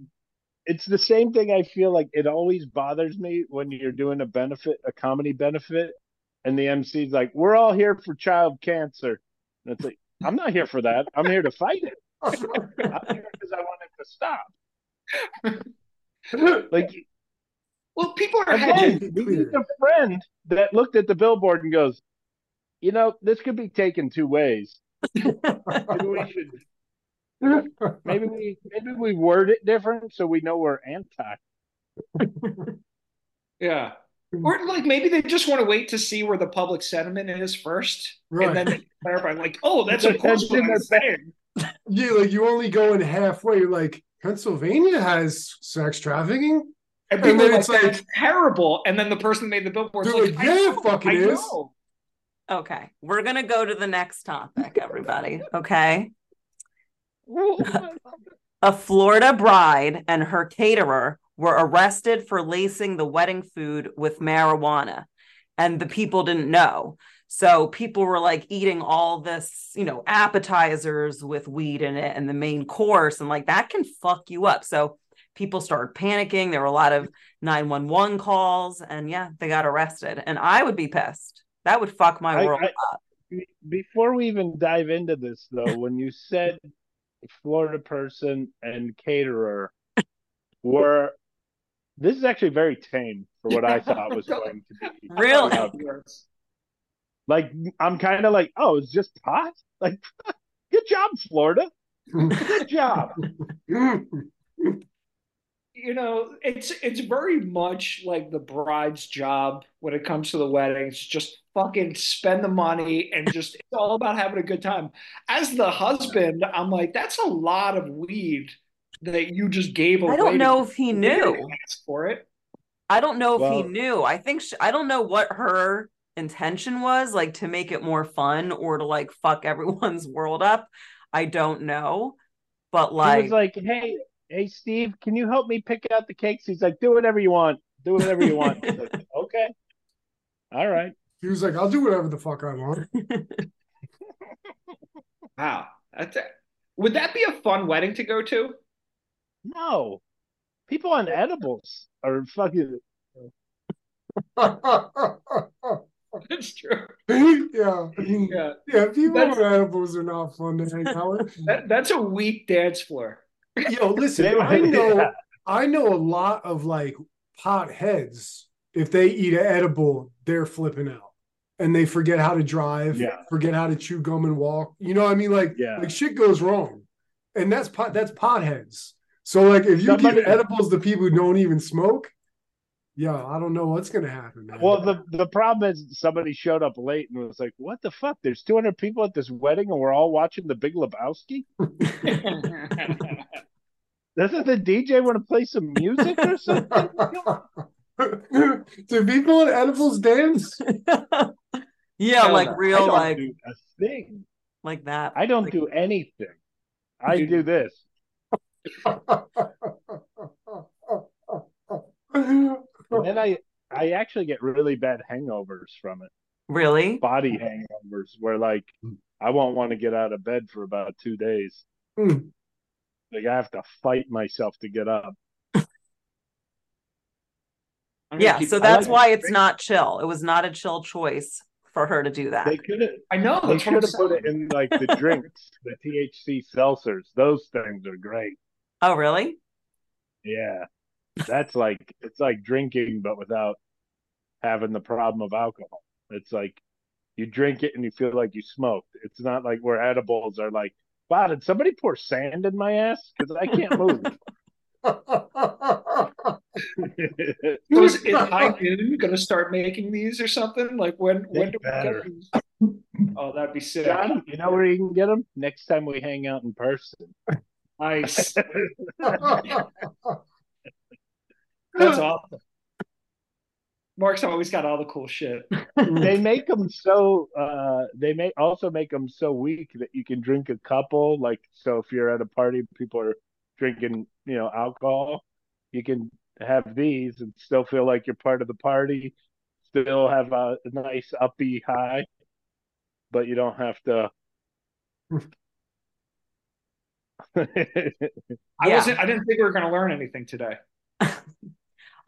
it's the same thing. I feel like it always bothers me when you're doing a benefit, a comedy benefit, and the MC's like, "We're all here for child cancer," and it's like, "I'm not here for that. I'm here to fight it. I'm here because I want it to stop." Like well, people are again, we need a friend that looked at the billboard and goes, "You know, this could be taken two ways. Maybe we should." Maybe we maybe we word it different so we know we're anti. Yeah. Or like maybe they just want to wait to see where the public sentiment is first. Right. And then clarify, like, oh, that's of course what I'm saying. Yeah, like you only going halfway. You're like, Pennsylvania has sex trafficking. And And then like, it's like- terrible. And then the person that made the billboard They're like, like, yeah, know, fuck it I is. know. Okay, we're gonna go to the next topic, everybody. Okay. A Florida bride and her caterer were arrested for lacing the wedding food with marijuana, and the people didn't know. So people were like eating all this, you know, appetizers with weed in it and the main course, and like that can fuck you up. So people started panicking. There were a lot of 911 calls, and yeah, they got arrested. And I would be pissed. That would fuck my I- world I- up. Before we even dive into this, though, when you said Florida person and caterer were, this is actually very tame for what I thought was going to be. Really? Like, I'm kind of like, oh, it's just pot? Like, good job, Florida. Good job. you know, it's it's very much like the bride's job when it comes to the wedding. It's just fucking spend the money and just it's all about having a good time. As the husband, I'm like, that's a lot of weed that you just gave away. I don't know if he knew. ask for it. I don't know if he knew. I think sh I don't know what her intention was, like to make it more fun or to like fuck everyone's world up. I don't know. But He like, was like, "Hey, hey, Steve, can you help me pick out the cakes?" He's like, "Do whatever you want. Do whatever you want." Like, okay, all right. He was like, I'll do whatever the fuck I want. Wow. That's a, would that be a fun wedding to go to? No, people on edibles are fucking. That's true. yeah. Yeah. Yeah, people That's- on edibles are not fun to hang out with. That, that's a weak dance floor. Yo, listen, I know yeah. I know a lot of like pot heads. If they eat an edible, they're flipping out. And they forget how to drive, Yeah. forget how to chew gum and walk. You know what I mean? Like, Yeah. like shit goes wrong. And that's pot that's pot heads. So like if you Somebody- give edibles to people who don't even smoke, yeah, I don't know what's gonna happen, man. Well, the the problem is somebody showed up late and was like, "What the fuck? There's 200 people at this wedding, and we're all watching The Big Lebowski." Doesn't the DJ want to play some music or something? Do people on edibles dance? yeah, Hell like no. I real, don't like do a thing. like that. I don't Like, do anything. I Dude. do this. And then I I actually get really bad hangovers from it. really. Body hangovers where like I won't want to get out of bed for about two days. Hmm. Like I have to fight myself to get up. Yeah, keep- so that's like- why it's not chill. It was not a chill choice for her to do that. They could have I know. they That's should what have put it in like the drinks, the THC seltzers. Those things are great. oh, really? Yeah. That's like it's like drinking but without having the problem of alcohol. It's like you drink it and you feel like you smoked. It's not like where edibles are like, wow, did somebody pour sand in my ass? Because I can't move. So is, is High Noon going to start making these or something? Like when when They do we better. get these? Oh, that'd be sick. Jon, you know where you can get them? Next time we hang out in person. Nice. That's awesome. Mark's always got all the cool shit. they make them so uh they may also make them so weak that you can drink a couple like so if you're at a party people are drinking you know alcohol you can have these and still feel like you're part of the party still have a, a nice uppy high but you don't have to I Yeah. wasn't. I didn't think we were going to learn anything today.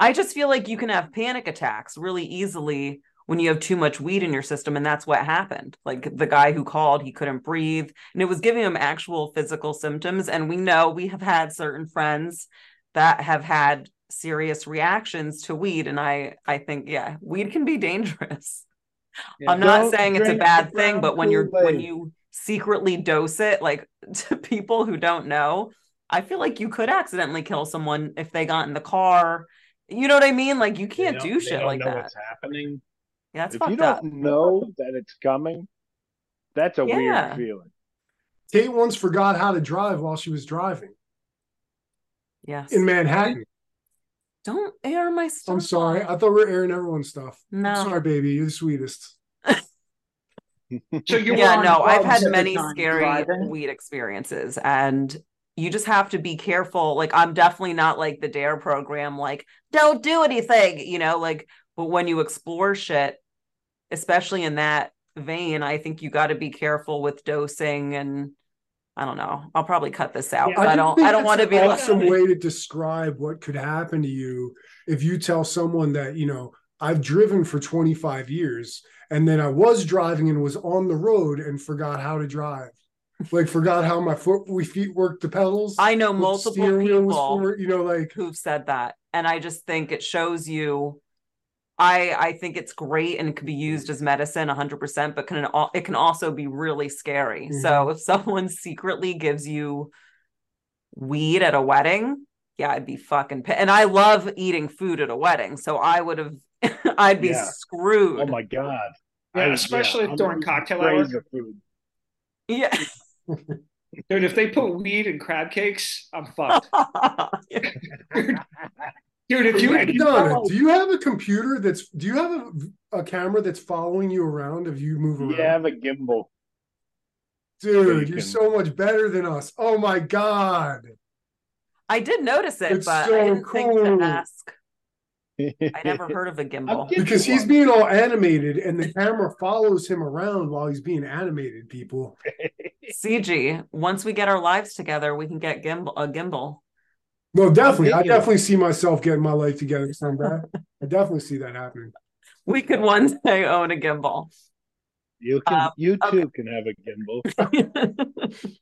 I just feel like you can have panic attacks really easily when you have too much weed in your system. And that's what happened. Like the guy who called, he couldn't breathe and it was giving him actual physical symptoms. And we know we have had certain friends that have had serious reactions to weed. And I, I think, yeah, weed can be dangerous. Yeah. I'm not Don't saying it's a bad thing, but when you're when you secretly dose it like to people who don't know, I feel like you could accidentally kill someone if they got in the car. You know what I mean? Like you can't don't- do they shit don't like know that. what's happening Yeah, it's if you fucked don't up. know that it's coming that's a Yeah. weird feeling Kate once forgot how to drive while she was driving Yes. in Manhattan. Don't air my stuff. I'm sorry. I thought we were airing everyone's stuff. I'm No. sorry, baby. You're the sweetest. So you yeah, no, I've had many scary driving? weed experiences and you just have to be careful. Like I'm definitely not like the dare program like don't do anything, you know, like but when you explore shit, especially in that vein, I think you got to be careful with dosing and I don't know. I'll probably cut this out. Yeah, 'cause I, just don't I don't want to an be like awesome way to describe what could happen to you if you tell someone that you know I've driven for 25 years and then I was driving and was on the road and forgot how to drive, like forgot how my foot we feet work the pedals. I know multiple steering wheel was people for, you know, like who've said that and i just think it shows you i i think it's great and it can be used as medicine 100% but can al- it can also be really scary Mm-hmm. so if someone secretly gives you weed at a wedding yeah i'd be fucking pi- and i love eating food at a wedding so i would have i'd be Yeah. screwed oh my god Yeah, I- especially I'm during cocktail afraid hour. food. yeah Dude, if they put weed in crab cakes, I'm fucked. Dude, if you, if you Donna, do you have a computer that's do you have a, a camera that's following you around if you move around? Yeah, I have a gimbal. Dude, you're so much better than us. Oh my god. I did notice it, It's but so I didn't think to ask. I never heard of a gimbal. Because he's being all animated and the camera follows him around while he's being animated, people. CG. Once we get our lives together, we can get gimbal a gimbal. No, definitely. I definitely see myself getting my life together someday. I definitely see that happening. We could one day own a gimbal. You can, Uh, you okay. too can have a gimbal.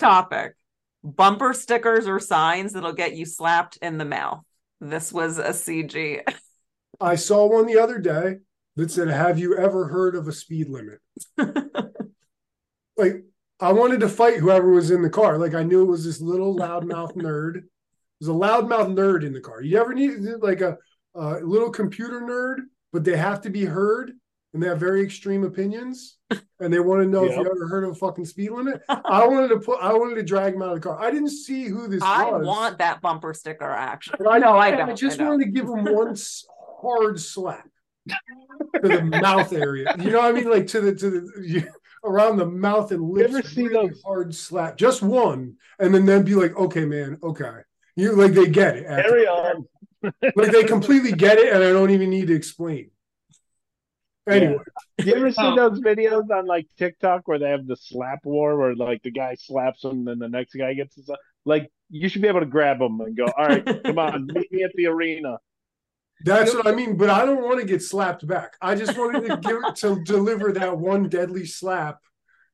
Topic bumper stickers or signs that'll get you slapped in the mouth. This was a CG. I saw one the other day that said, Have you ever heard of a speed limit? Like, I wanted to fight whoever was in the car. Like, I knew it was this little loudmouth nerd. There's a loudmouth nerd in the car. You ever need like a, a little computer nerd, but they have to be heard and they have very extreme opinions and they want to know if you ever heard of a fucking speed limit. I wanted to put, I wanted to drag him out of the car. I didn't see who this I was. I want that bumper sticker actually. But I No, I I don't. just I don't. wanted to give him one hard slap to the mouth area. You know what I mean? Like to the to the you, around the mouth and lips. ever see really those- hard slap? Just one, and then then be like, okay, man, okay. You like they get it. Carry on. Like they completely get it, and I don't even need to explain. Anyway, You ever see Oh. those videos on like TikTok where they have the slap war where like the guy slaps him and then the next guy gets his like you should be able to grab him and go, All right, come on, meet me at the arena. that's what I mean. But I don't want to get slapped back. I just wanted to give to deliver that one deadly slap.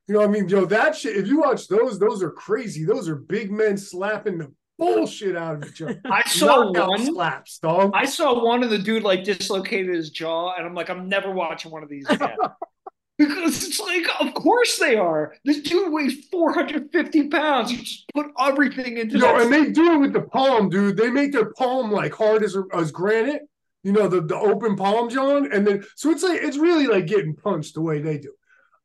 You know what I mean? Yo, that shit. If you watch those, those are crazy. Those are big men slapping the bullshit out of each other. I saw Knockout one. slaps, dog. I saw one of the dude like dislocated his jaw, and I'm like, I'm never watching one of these again. because it's like, of course they are. This dude weighs 450 pounds. You just put everything into You know, and they do it with the palm, dude. They make their palm like hard as as granite. You know, the the open palm, Jon, and then so it's like it's really like getting punched the way they do.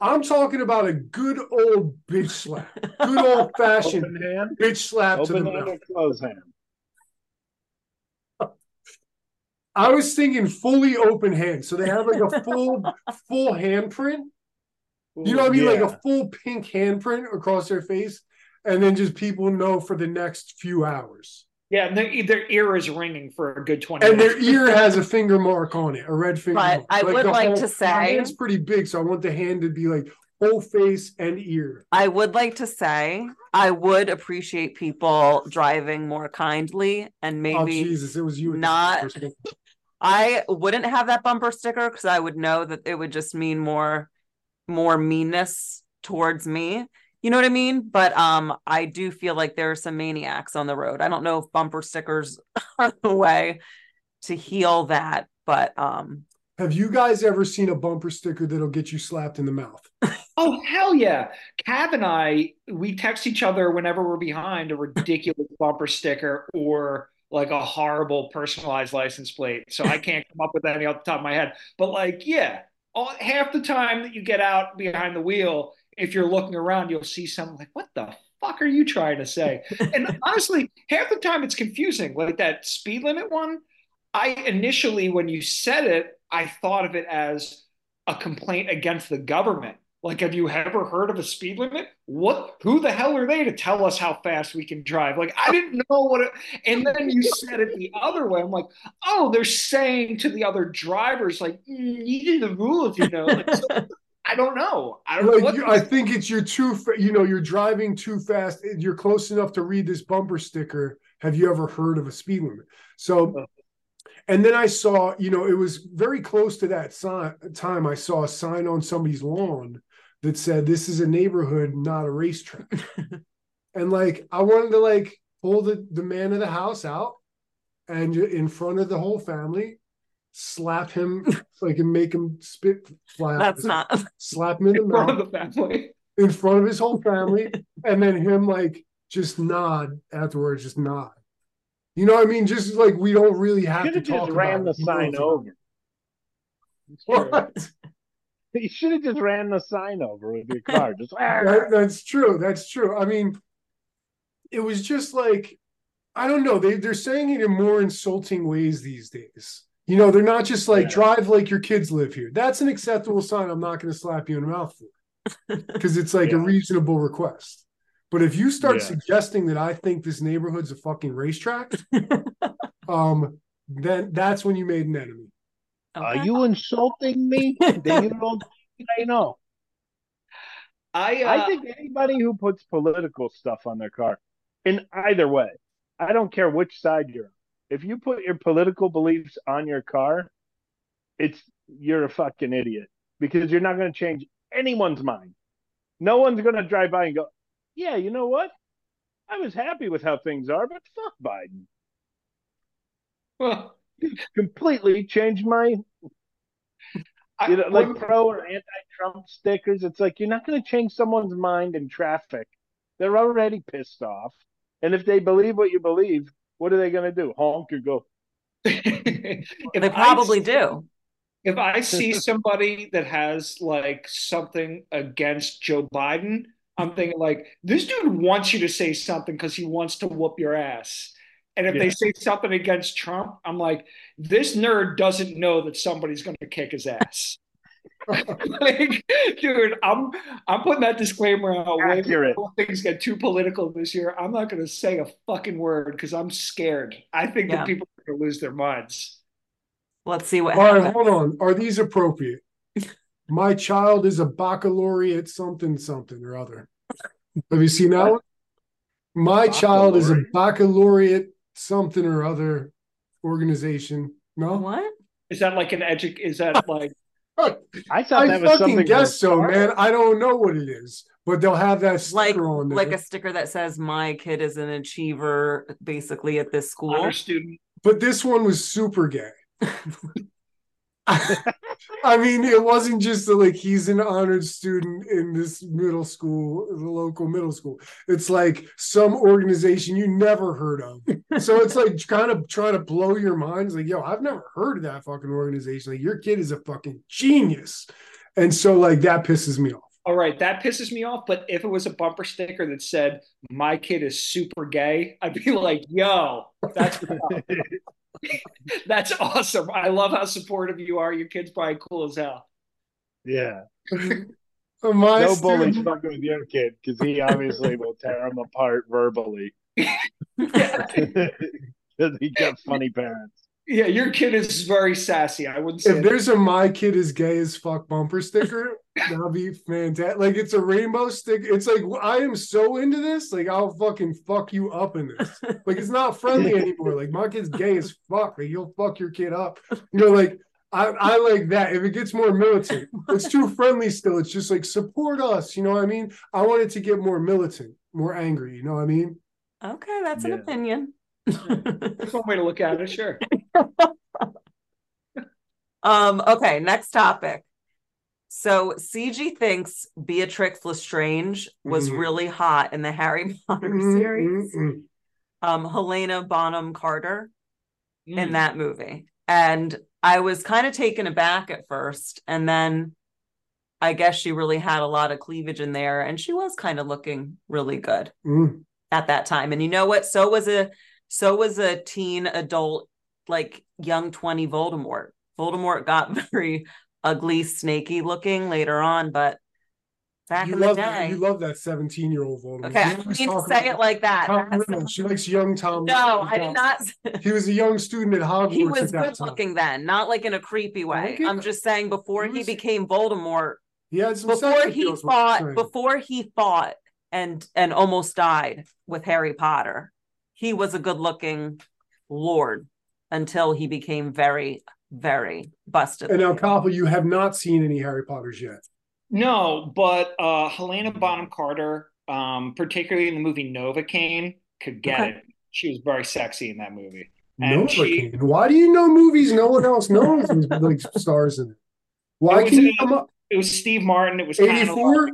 I'm talking about a good old bitch slap, good old fashioned hand, bitch slap to the open hand mouth. close hand. I was thinking fully open hand, so they have like a full full handprint. You know what I mean? Like a full pink handprint across their face, and then just people know for the next few hours. Yeah, and their, their ear is ringing for a good 20 And minutes. their ear has a finger mark on it, a red finger. But mark. I would the like whole- to say- hand's pretty big, so I want the hand to be like whole face and ear. I would like to say I would appreciate people driving more kindly and oh maybe Jesus, it was you. not- I wouldn't have that bumper sticker because I would know that it would just mean more more meanness towards me. You know what I mean? But um I do feel like there are some maniacs on the road. I don't know if bumper stickers are the way to heal that, but um Have you guys ever seen a bumper sticker that'll get you slapped in the mouth? Oh hell yeah! Cav and I we text each other whenever we're behind a ridiculous bumper sticker or like a horrible personalized license plate. So I can't come up with any off the top of my head. But like, yeah, all, half the time that you get out behind the wheel, if you're looking around, you'll see something like, "What the fuck are you trying to say?" and honestly, half the time it's confusing. Like that speed limit one, I initially when you said it, I thought of it as a complaint against the government. Like, have you ever heard of a speed limit? What? Who the hell are they to tell us how fast we can drive? Like, I didn't know what. It, and then you said it the other way. I'm like, oh, they're saying to the other drivers, like, mm, you do the rules, you know. Like, so, I don't know. I don't know Like what. you, I think it's you're too, you know, you're driving too fast. You're close enough to read this bumper sticker. Have you ever heard of a speed limit? So, and then I saw, you know, it was very close to that sign, time. I saw a sign on somebody's lawn that said, "This is a neighborhood, not a racetrack." and like, I wanted to like pull the the man of the house out and in front of the whole family, slap him like and make him spit fly. out that's his- not slap him in the front mouth of the family. in front of his whole family, and then him like just nod afterwards, just nod. You know what I mean? Just like we don't really have to have talk just ran about the it. sign over. What? You should have just ran the sign over with your car. Just That- that's true. That's true. I mean, it was just like I don't know. They they're saying it in more insulting ways these days. You know, they're not just like Yeah. drive like your kids live here. That's an acceptable sign. I'm not going to slap you in the mouth for because it's like a reasonable request. But if you start Yeah. suggesting that I think this neighborhood's a fucking racetrack, um, then that's when you made an enemy. Are you insulting me? then you don't I know. I uh, I think anybody who puts political stuff on their car, in either way, I don't care which side you're on. If you put your political beliefs on your car, it's you're a fucking idiot because you're not going to change anyone's mind. No one's going to drive by and go, "Yeah, you know what? I was happy with how things are, but fuck Biden." well, Completely changed my I, you know, like when- pro or anti-Trump stickers. It's like you're not going to change someone's mind in traffic. They're already pissed off, and if they believe what you believe, what are they going to do? Honk or go? They probably see- do. If I see somebody that has like something against Joe Biden, I'm mm-hmm. thinking like this dude wants you to say something because he wants to whoop your ass. And if they say something against Trump, I'm like, this nerd doesn't know that somebody's going to kick his ass. like, dude, I'm I'm putting that disclaimer out. way Accurate. before Things get too political this year. I'm not going to say a fucking word because I'm scared. I think Yeah. that people are going to lose their minds. Let's see what All right, happens. hold on. Are these appropriate? My child is a baccalaureate something something or other. Have you seen that one? My child is a baccalaureate something or other organization. No, What? Is that like an edu? Is that like I thought I was fucking something. guess so, bizarre. man. I don't know what it is, but they'll have that sticker Like on there. like a sticker that says my kid is an achiever basically at this school. honor student? but this one was super gay. I mean, it wasn't just a, like he's an honored student in this middle school, the local middle school. It's like some organization you never heard of. So it's like kind of trying to blow your mind. It's like, yo, I've never heard of that fucking organization. Like, your kid is a fucking genius. And so, like, that pisses me off. All right, that pisses me off. But if it was a bumper sticker that said "My kid is super gay," I'd be like, "Yo, that's what's up. that's awesome. I love how supportive you are. Your kid's probably cool as hell." Yeah. My no student- bullies fucking with your kid because he obviously will tear him apart verbally. Because he got funny parents. Yeah, your kid is very sassy. I wouldn't say if that. there's a my kid is gay as fuck bumper sticker, that'll be fantastic. Like it's a rainbow stick. It's like I am so into this. Like I'll fucking fuck you up in this. Like it's not friendly anymore. Like my kid's gay as fuck. Like you'll fuck your kid up. You know, like I, I like that. If it gets more militant, it's too friendly still. It's just like support us. You know what I mean? I want it to get more militant, more angry. You know what I mean? Okay, that's an opinion. That's one way to look at it. Sure. um, okay, next topic. So CG thinks Beatrix Lestrange was Mhm. really hot in the Harry Potter Mm, series. mm, mm. Um, Helena Bonham Carter Mm. in that movie. And I was kind of taken aback at first. And then I guess she really had a lot of cleavage in there. And she was kind of looking really good Mm. at that time. And you know what? So was a so was a teen adult, like young 20 Voldemort. Voldemort got very ugly, snaky looking later on, but back You in the day. You love that 17 year old Voldemort. okay, I You didn't mean to say about it like that. Tom She likes young Tom. no, I did not. He was a young student at Hogwarts. he was good looking then, not like in a creepy way. I'm just saying before He he was- became Voldemort, He had some before he appeals, what you're fought, before he fought and and almost died with Harry Potter, he was a good looking lord until he became very, very busted. And now, looking. Koppel, you have not seen any Harry Potters yet. No, but uh, Helena Bonham Carter, um, particularly in the movie Nova Novocaine, could get Okay. it. She was very sexy in that movie. And Novocaine. Why do you know movies no one else knows with like stars in it? Why It was can you in- come up It was Steve Martin. It was 84?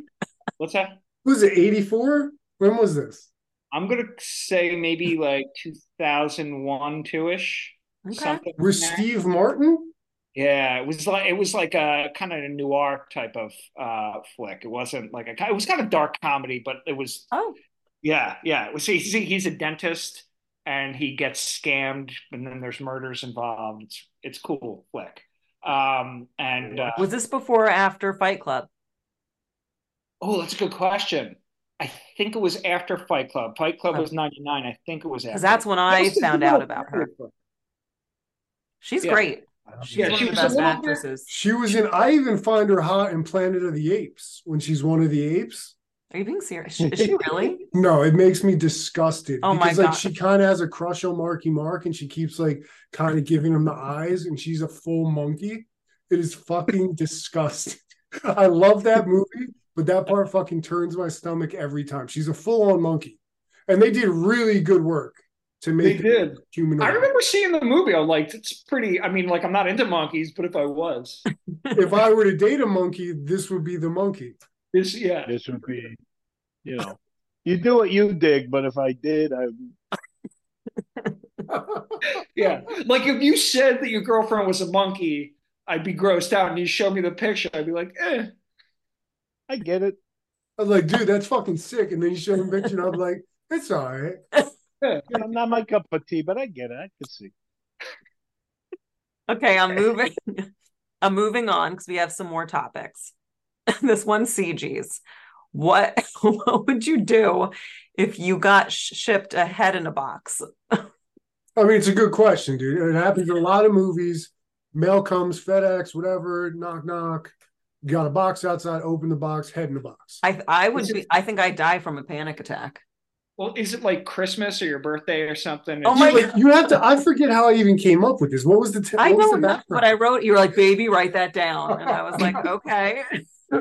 What's that? Was it 84? When was this? I'm gonna say maybe like 2001, two ish. Okay. Something. With. Steve Martin? Yeah, it was like it was like a kind of a noir type of uh flick. It wasn't like a it was kind of dark comedy, but it was Oh, yeah, yeah. It was he's, he's a dentist and he gets scammed, and then there's murders involved. It's it's cool flick. Um and uh, was this before or after Fight Club? oh, that's a good question. I think it was after Fight Club. Fight Club was '99. I think it was after. Because that's when I found out about her. She's Yeah. great. She's Yeah, one she of the was best little bit- actresses. She was in, I even find her hot in Planet of the Apes when she's one of the apes. Are you being serious? Is she really? No, it makes me disgusted Oh my because like she kind of has a crush on Marky Mark and she keeps like kind of giving him the eyes and she's a full monkey. It is fucking disgusting. I love that movie, but that part fucking turns my stomach every time. She's a full on monkey. And they did really good work to They make did. it human. I remember seeing the movie. I was like, it's pretty. I mean, like, I'm not into monkeys, but if I was, If I were to date a monkey, this would be the monkey. this, yeah, This would be, you know, you do what you dig, but if I did, I yeah. Like, if you said that your girlfriend was a monkey, I'd be grossed out, and you show me the picture, I'd be like, eh. I get it. I'm like, dude, that's fucking sick. And then you show him a picture, and I'm like, it's all right. yeah. You know, not my cup of tea, but I get it. I can see. Okay, I'm moving. I'm moving on because we have some more topics. this one, CG's. What what would you do if you got sh- shipped a head in a box? I mean, it's a good question, dude. It happens in a lot of movies. Mail comes, FedEx, whatever, knock, knock. You got a box outside, open the box, head in the box. I I would be. I think I'd die from a panic attack. Well, is it like Christmas or your birthday or something? Oh my You, like, you have to, I forget how I even came up with this. What was the, t- I what was don't know, but I wrote. You were like, "Baby, write that down," and I was like, "Okay." It's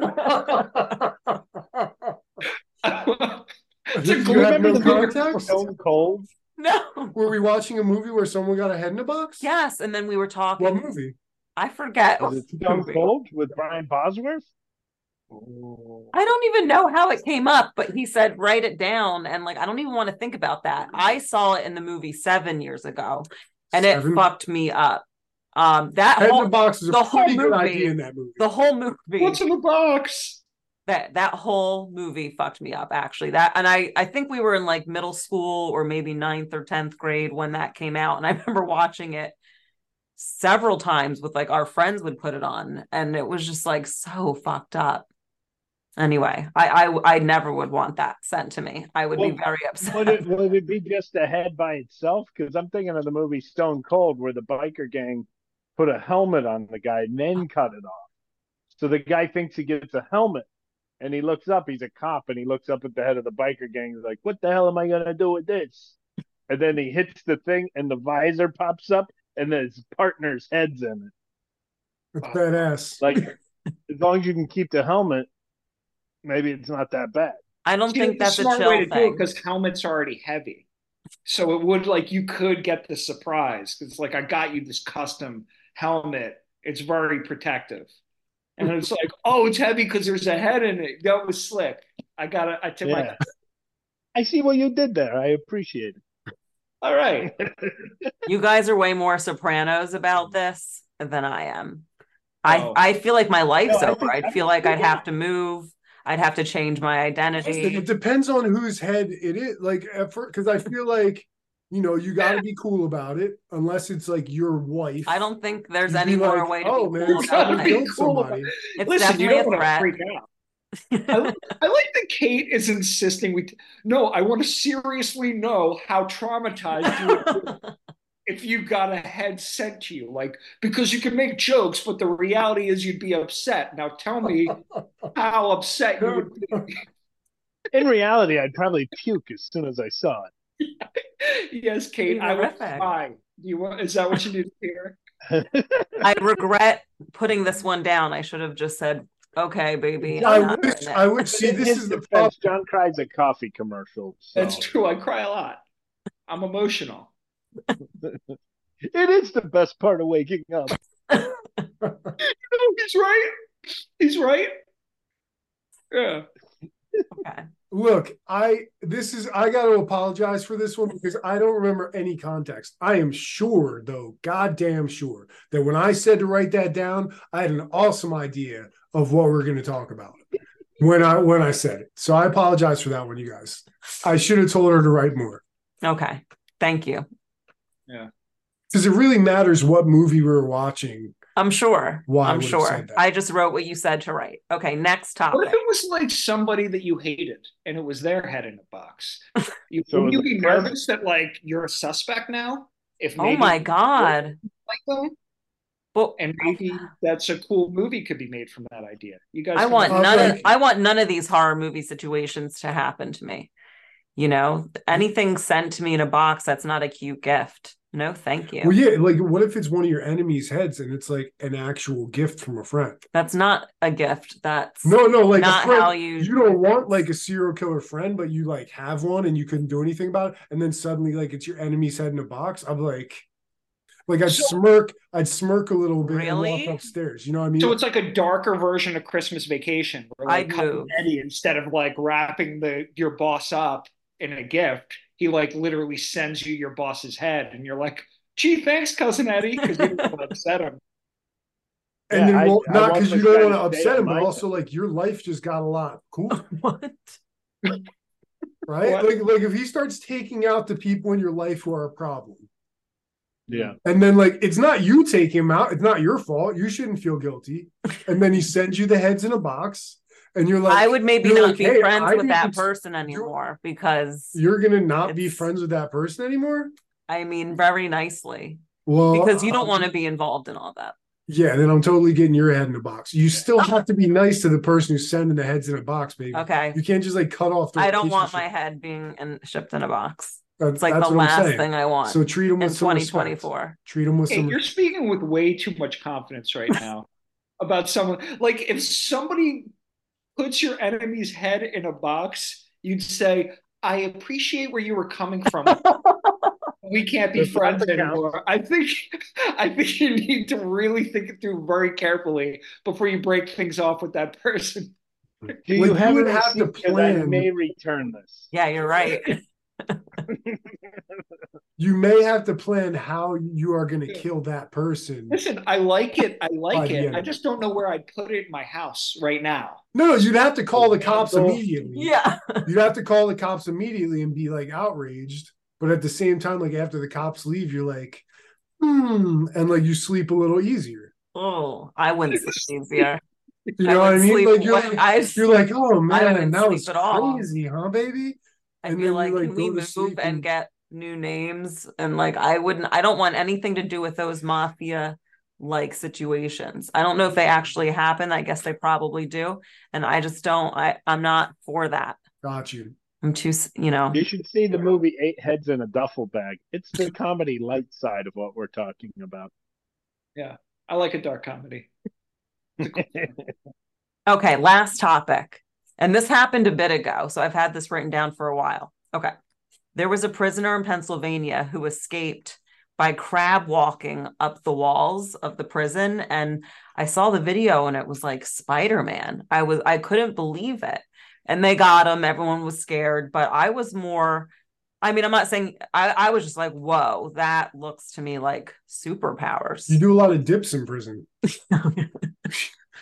a You glue- had no remember the movie context? Stone cold. no. Were we watching a movie where someone got a head in a box? Yes, and then we were talking. What movie? I forget. Was it Stone movie. Cold with Brian Bosworth? I don't even know how it came up, but he said write it down, and like I don't even want to think about that. I saw it in the movie seven years ago, and Seven? it fucked me up. Um, that Head whole a box is the whole movie- idea in that movie. the whole movie What's in the box? that that whole movie fucked me up actually that and i i think we were in like middle school or maybe ninth or 10th grade when that came out and i remember watching it several times with like our friends would put it on and it was just like so fucked up anyway i i, I never would want that sent to me i would be very upset Would it, would it be just a head by itself? Because I'm thinking of the movie Stone Cold, where the biker gang put a helmet on the guy and then cut it off. So the guy thinks he gets a helmet, and he looks up. He's a cop, and he looks up at the head of the biker gang. He's like, "What the hell am I gonna do with this?" And then he hits the thing, and the visor pops up, and then his partner's head's in it. It's badass. Like, as long as you can keep the helmet, maybe it's not that bad. i don't See, think that's a smart chill way to do it thing because helmets are already heavy. So it would like you could get the surprise because like I got you this custom helmet. It's very protective. And it's like, oh, it's heavy because there's a head in it. That was slick. I got it. I took my I see what you did there. I appreciate it. all right. you guys are way more sopranos about this than i am i Oh. i feel like my life's No, I over think- i'd I feel like i'd have to move i'd have to change my identity It depends on whose head it is. Like, because I feel like, you know, you got to be cool about it, unless it's like your wife. I don't think there's You'd any more like, way to oh, be man, cool about someone be it. killed cool somebody. It's Listen, you definitely don't a threat. freak out. I, I like that Kate is insisting we. no, I want to seriously know how traumatized you would be if you got a head sent to you. Like because you can make jokes, but the reality is you'd be upset. Now tell me how upset you would be. In reality, I'd probably puke as soon as I saw it. yes, Kate, I would horrific. cry. Do you want? Is that what you need to hear? I regret putting this one down. I should have just said, "Okay, baby." I I'm not wish. I would see. This is the defense, problem. Jon cries at coffee commercials. so- That's true. I cry a lot. I'm emotional. It is the best part of waking up. No, oh, he's right. He's right. Yeah. Okay. Look, I this is I got to apologize for this one because I don't remember any context. I am sure, though, goddamn sure, that when I said to write that down, I had an awesome idea of what we're going to talk about when I when I said it. So I apologize for that one, you guys. I should have told her to write more Okay. Thank you. Because it really matters what movie we were watching. I'm sure. Why I I'm would've sure. I just wrote what you said to write. Okay. Next topic. What if it was like somebody that you hated and it was their head in a box? You, So would you be president- nervous that like you're a suspect now? If Oh my God. like them, Well, and maybe that's a cool movie could be made from that idea. You guys, I want none of like- I want none of these horror movie situations to happen to me. You know, anything sent to me in a box that's not a cute gift. No, thank you. Well, yeah, like what if it's one of your enemy's heads and it's like an actual gift from a friend? That's not a gift. That's No, no, like not a friend, how you you don't want like a serial killer friend, but you like have one and you couldn't do anything about it, and then suddenly like it's your enemy's head in a box. I'm like, like I'd So- smirk, I'd smirk a little bit Really? and walk upstairs. You know what I mean? So it's like a darker version of Christmas Vacation, where like I'd Eddie, instead of like wrapping the your boss up in a gift, he like literally sends you your boss's head, and you're like, "Gee, thanks, cousin Eddie," because you don't upset him. and Yeah, then well, I not because you don't want to to upset him, but my also like your life just got a lot cooler, what? right? What? Like, like if he starts taking out the people in your life who are a problem, Yeah. And then like it's not you taking him out, it's not your fault. You shouldn't feel guilty. And then he sends you the heads in a box, and you're like, I would maybe not like, be "Hey, friends I with that to- person anymore because you're gonna not be friends with that person anymore. I mean very nicely. Well, Because you don't uh, want to be involved in all that. Yeah, then I'm totally getting your head in a box. You still have to be nice to the person who's sending the heads in a box, baby. Okay. You can't just like cut off. their I don't want my head being in, shipped in a box. That's, It's like that's the what last thing I want So treat them in with some respect. 2024. Treat them with Hey, some. you're speaking with way too much confidence right now about someone. Like, if somebody puts your enemy's head in a box, you'd say, I appreciate where you were coming from. we can't be Does friends anymore. I think I think you need to really think it through very carefully before you break things off with that person. Do you you have would have to receipt? 'Cause I plan- may return this. Yeah, you're right. You may have to plan how you are going to kill that person. Listen, I like it. I like it. I just don't know where I'd put it in my house right now. No, no, you'd have to call the cops immediately. yeah. You'd have to call the cops immediately and be like outraged. But at the same time, like after the cops leave, you're like, hmm, and like you sleep a little easier. Oh, I wouldn't sleep easier. You know what I mean? Like you're, way- I- you're like, oh man, wouldn't that was at all. crazy, huh, baby? I'd And be like, like, can we move and and- get new names? And like, I wouldn't, I don't want anything to do with those mafia like situations. I don't know if they actually happen. I guess they probably do. And I just don't, I, I'm not for that. Got you. I'm too, you know, You should see the movie Eight Heads in a Duffel Bag. It's the comedy light side of what we're talking about. Yeah, I like a dark comedy. Okay, last topic. And this happened a bit ago. So I've had this written down for a while. Okay. There was a prisoner in Pennsylvania who escaped by crab walking up the walls of the prison. And I saw the video and it was like Spider Man. I was, I couldn't believe it. And they got him. Everyone was scared. But I was more, I mean, I'm not saying, I, I was just like, whoa, that looks to me like superpowers. You do a lot of dips in prison.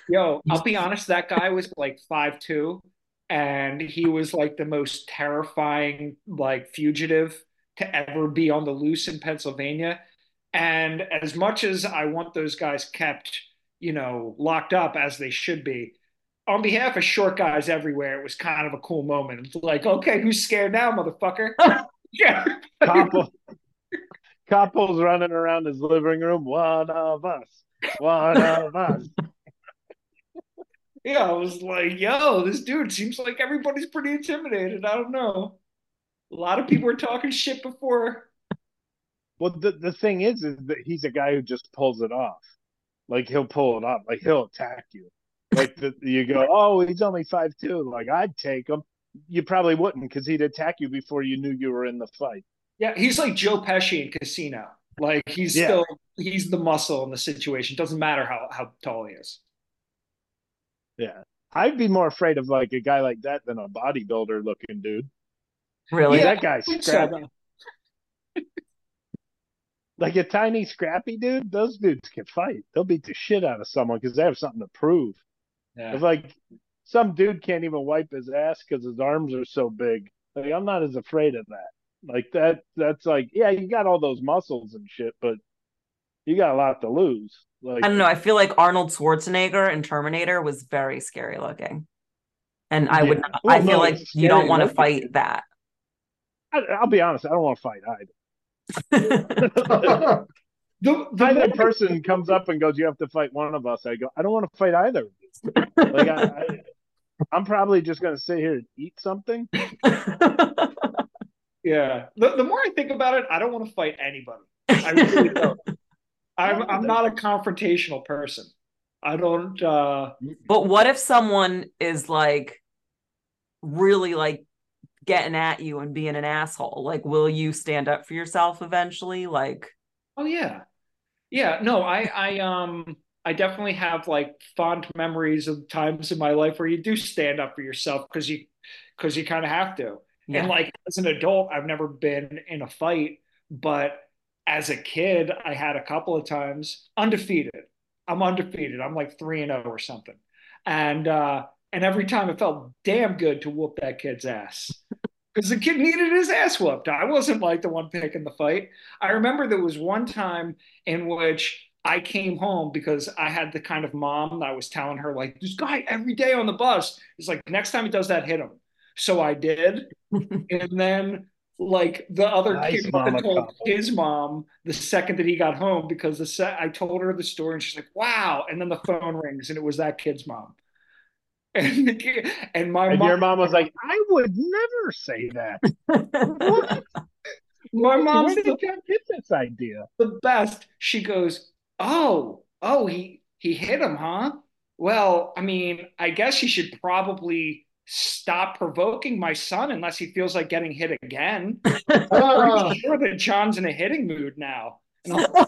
Yo, I'll be honest, that guy was like five two, and he was like the most terrifying like fugitive to ever be on the loose in Pennsylvania. And as much as I want those guys kept, you know, locked up as they should be, on behalf of short guys everywhere, it was kind of a cool moment. It's like, okay, who's scared now, motherfucker? yeah. Couple, couples running around his living room. One of us. One of us. Yeah, I was like, yo, this dude seems like everybody's pretty intimidated. I don't know. A lot of people were talking shit before. Well, the, the thing is, is that he's a guy who just pulls it off. Like he'll pull it off. Like he'll attack you. Like the, you go, oh, he's only five two. Like I'd take him. You probably wouldn't because he'd attack you before you knew you were in the fight. Yeah, he's like Joe Pesci in Casino. Like he's Yeah. still he's the muscle in the situation. Doesn't matter how how tall he is. Yeah. I'd be more afraid of like a guy like that than a bodybuilder looking dude. Really? Yeah, that guy's I so, scrappy. Like a tiny, scrappy dude. Those dudes can fight. They'll beat the shit out of someone because they have something to prove. Yeah. If like some dude can't even wipe his ass because his arms are so big, like I'm not as afraid of that. Like that. That's like, yeah, you got all those muscles and shit, but you got a lot to lose. Like I don't know. I feel like Arnold Schwarzenegger in Terminator was very scary looking. And I would not, Well, I feel no, like you don't want to fight that. I, I'll be honest, I don't want to fight either. The, the either person comes up and goes, "You have to fight one of us," I go, "I don't want to fight either." Like I, I, I'm probably just gonna sit here and eat something. yeah. The, the more I think about it, I don't want to fight anybody. I really don't. I'm I'm not a confrontational person. I don't uh But what if someone is like really like getting at you and being an asshole? Like, will you stand up for yourself eventually? Like, oh yeah. Yeah, no, I I um I definitely have like fond memories of times in my life where you do stand up for yourself because you because you kind of have to. yeah. And like as an adult, I've never been in a fight, but as a kid, I had a couple of times undefeated. I'm undefeated. I'm like 3 and 0 or something. And uh and every time it felt damn good to whoop that kid's ass. Because the kid needed his ass whooped. I wasn't like the one picking the fight. I remember there was one time in which I came home because I had the kind of mom that I was telling her, like, this guy every day on the bus is like, next time he does that, hit him. So I did. and then, like, the other Nice kid mama told couple. his mom the second that he got home because the se- I told her the story and she's like, wow. And then the phone rings and it was that kid's mom. And, the kid, and my And mom, your mom was like, "I would never say that." My mom's Where the did get this idea? the best. She goes, "Oh, oh, he he hit him, huh? Well, I mean, I guess he should probably stop provoking my son unless he feels like getting hit again. I'm sure that Jon's in a hitting mood now." And I'm like,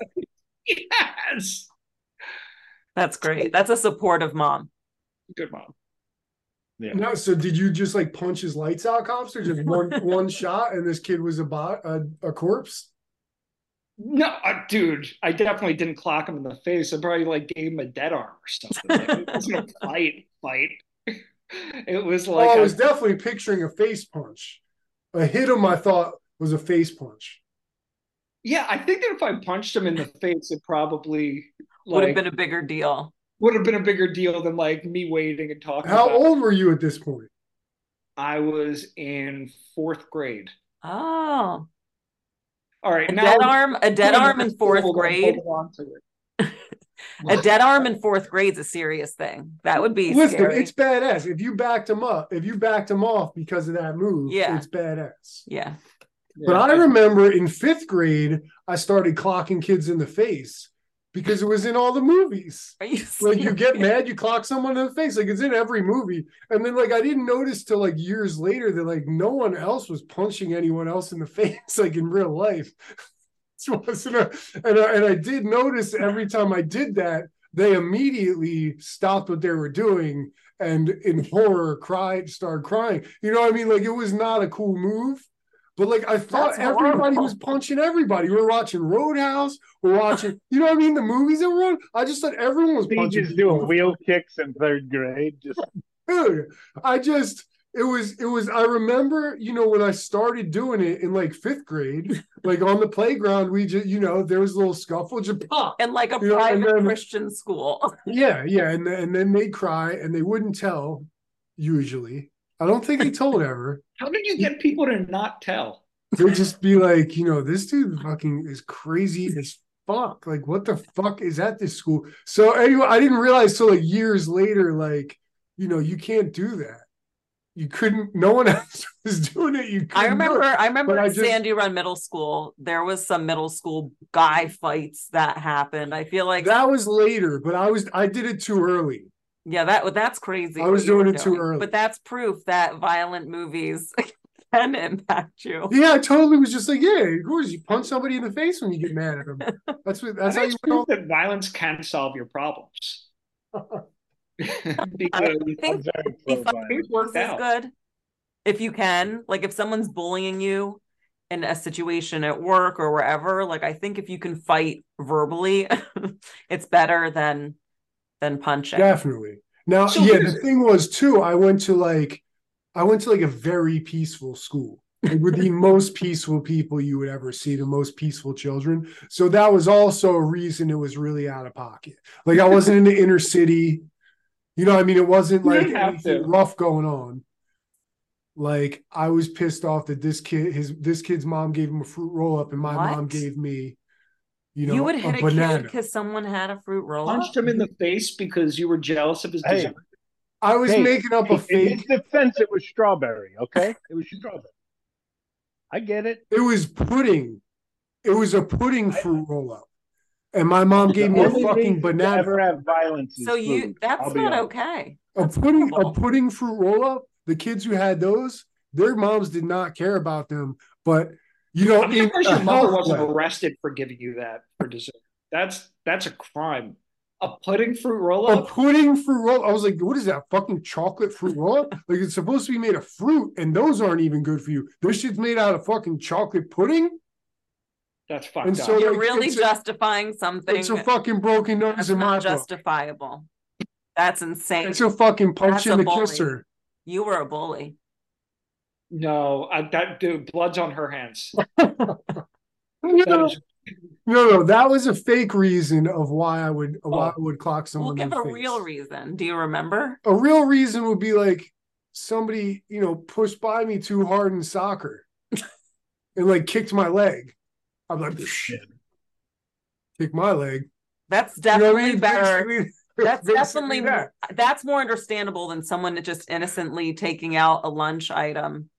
yes, That's great. That's a supportive mom. good mom. Yeah. No, so did you just like punch his lights out, cops, or just one one shot and this kid was a bot, a, a corpse? No, uh, dude, I definitely didn't clock him in the face. I probably like gave him a dead arm or something. Like, it wasn't a fight, fight. It was oh, like oh, I a- was definitely picturing a face punch. A hit him, I thought was a face punch. yeah. I think that if I punched him in the face, it probably Would have been a bigger deal. would have been a bigger deal than like me waiting and talking. How about old were you at this point? I was in fourth grade. Oh, All right, a now dead arm, a dead arm in fourth grade. on to it. A dead arm in fourth grade's a serious thing. That would be Listen, scary. it's badass. If you backed him up, if you backed him off because of that move, Yeah. it's badass. yeah. But I remember in fifth grade, I started clocking kids in the face because it was in all the movies. Are you Like you get mad, you clock someone in the face. Like it's in every movie. And then like I didn't notice till like years later that like no one else was punching anyone else in the face, like in real life. Wasn't a, and I, and I did notice every time I did that, they immediately stopped what they were doing and in horror cried, started crying. You know what I mean? Like it was not a cool move. But like I thought That's everybody horrible. was punching everybody. We were watching Roadhouse. We're watching, you know what I mean? The movies that were on. I just thought everyone was punching. just people. doing wheel kicks in third grade. Just Dude, I just it was it was I remember, you know, when I started doing it in like fifth grade, like on the playground, we just, you know, there was a little scuffle, just pop. in like a You know, private then- Christian school. Yeah, yeah. And then and then they'd cry and they wouldn't tell usually. I don't think they told ever. How did you get people to not tell? They'd just be like, you know, this dude fucking is crazy as fuck. Like, what the fuck is at this school? So anyway, I didn't realize till like years later, like, you know, you can't do that. You couldn't. No one else was doing it. You. I couldn't do remember. I remember But I at just- Sandy Run Middle School, there was some middle school guy fights that happened. I feel like, that was later, but I was. I did it too early. yeah, that that's crazy. I was you were doing it too early. but that's proof that violent movies can impact you. Yeah, I totally was just like, yeah, of course, you punch somebody in the face when you get mad at them. That's what. I That's how you. it's proof that violence can solve your problems. because I'm think very Be pro It's is good if you can like if someone's bullying you in a situation at work or wherever like i think if you can fight verbally it's better than than punching Definitely. Now, So yeah, the thing was too, I went to like I went to like a very peaceful school. Like with the most peaceful people you would ever see, the most peaceful children. So that was also a reason it was really out of pocket. Like I wasn't in the inner city. You know, what I mean, it wasn't like anything rough going on. Like I was pissed off that this kid, his this kid's mom gave him a fruit roll up, and my mom gave me, you know, you, would a hit a, kid banana. because someone had a fruit roll up. Punched him in the face because you were jealous of his Hey, design. I was Hey, making up a Hey, in his defense, it was strawberry. Okay, it was strawberry. I get it. It was pudding. It was a pudding fruit roll up. And my mom gave me a fucking banana. Ever have violence? is so you food, that's I'll not honest. okay A That's pudding, a pudding fruit roll up. The kids who had those, their moms did not care about them. But you know, I'm in surprised a your mother wasn't way. arrested for giving you that for dessert. That's that's a crime. A pudding fruit roll up. a up. pudding fruit roll. I was like, what is that? Fucking chocolate fruit roll up? Like it's supposed to be made of fruit, and those aren't even good for you. This shit's made out of fucking chocolate pudding. That's fucked And up. so you're like, really it's a- justifying something It's a fucking broken nose that's in my not book. justifiable that's insane It's a fucking punch That's in a the bully. kisser. you were a bully no, I, that dude, blood's on her hands. No, That is, no, no, that was a fake reason of why I would why Oh. I would clock someone. we'll someone. in give the a face. real reason do you remember A real reason would be like somebody, you know, pushed by me too hard in soccer and like kicked my leg. I'm like, shit. Kick my leg. that's You know what definitely I mean? better That's definitely that. that's more understandable than someone just innocently taking out a lunch item.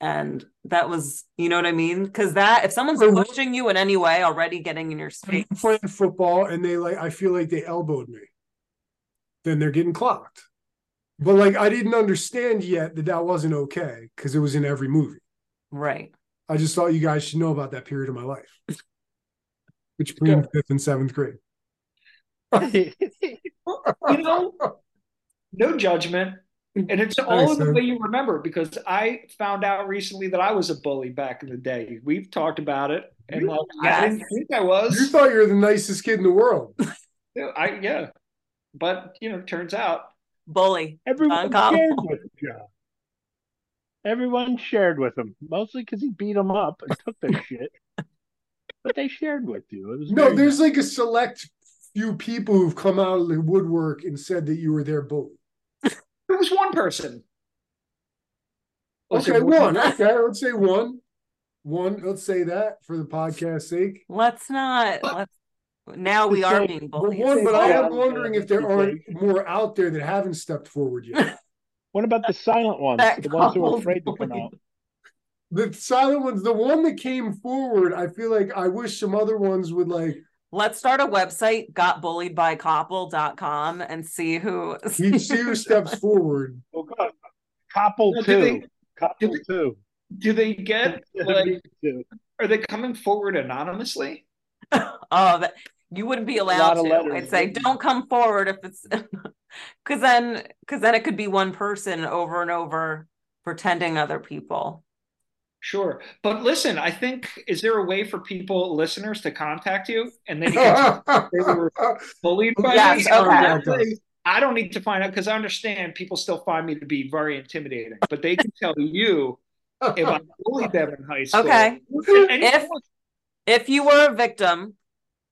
And that was, you know what I mean? Because that if someone's Or what- pushing you in any way, already getting in your I'm space. playing football and they like I feel like they elbowed me. Then they're getting clocked. But like I didn't understand yet that that wasn't okay because it was in every movie. Right. I just thought you guys should know about that period of my life, which between fifth and seventh grade. you know, no judgment. And it's all Thanks, in the man. way you remember because I found out recently that I was a bully back in the day. We've talked about it. And like I didn't think I was. You thought you were the nicest kid in the world. I yeah. But you know, turns out Bully. Everyone Jon shared Koppel. with Jon. Everyone shared with him, mostly because he beat them up and took their shit. But they shared with you. It was No, there's nice. like a select few people who've come out of the woodwork and said that you were their bully. it was one person. Was Okay, one. Okay, let's say one. One. Let's say that for the podcast sake. Let's not let's now we are say- being But one. But I am wondering if there aren't more out there that haven't stepped forward yet. What about the silent ones? That The ones who are afraid to come out. The silent ones, the one that came forward, I feel like I wish some other ones would like Let's start a website, gotbulliedbykoppel.com, and see who each see who steps forward. Oh, God. Koppel Well, do two. they- Koppel do two. Do they get like are they coming forward anonymously? oh that you wouldn't be allowed to. letters I'd say don't come forward if it's because then because then it could be one person over and over pretending other people. Sure. But listen, I think is there a way for people, listeners, to contact you and they can they were bullied by Yes, me? Okay. I don't need to find out because I understand people still find me to be very intimidating, but they can tell you if I bullied them in high school. Okay. If- If you were a victim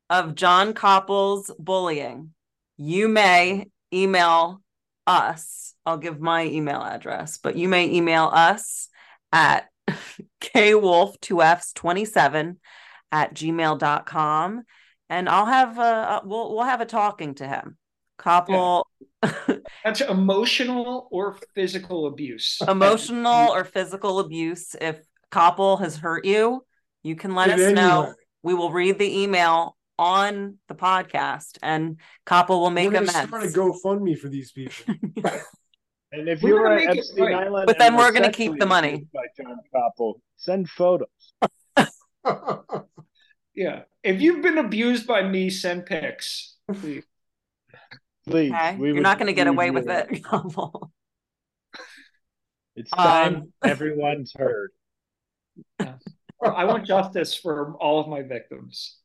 of Jon Koppel's bullying, you may email us. I'll give my email address, but you may email us at kwolf2fs27 at gmail.com and I'll have a we'll we'll have a talking to him. Koppel that's emotional or physical abuse. emotional or physical abuse. If Koppel has hurt you, you can let us know. We will read the email on the podcast and Koppel will make We're gonna amends. start a GoFundMe for these people. And if We're you gonna were make at it Epstein right. Island, But then we're were gonna keep the money. By Jon Koppel, send photos. Yeah. If you've been abused by me, send pics. please. Please. Okay, we you're would not going to get away with it. Couple. It's time Um, everyone's heard. I want justice for all of my victims.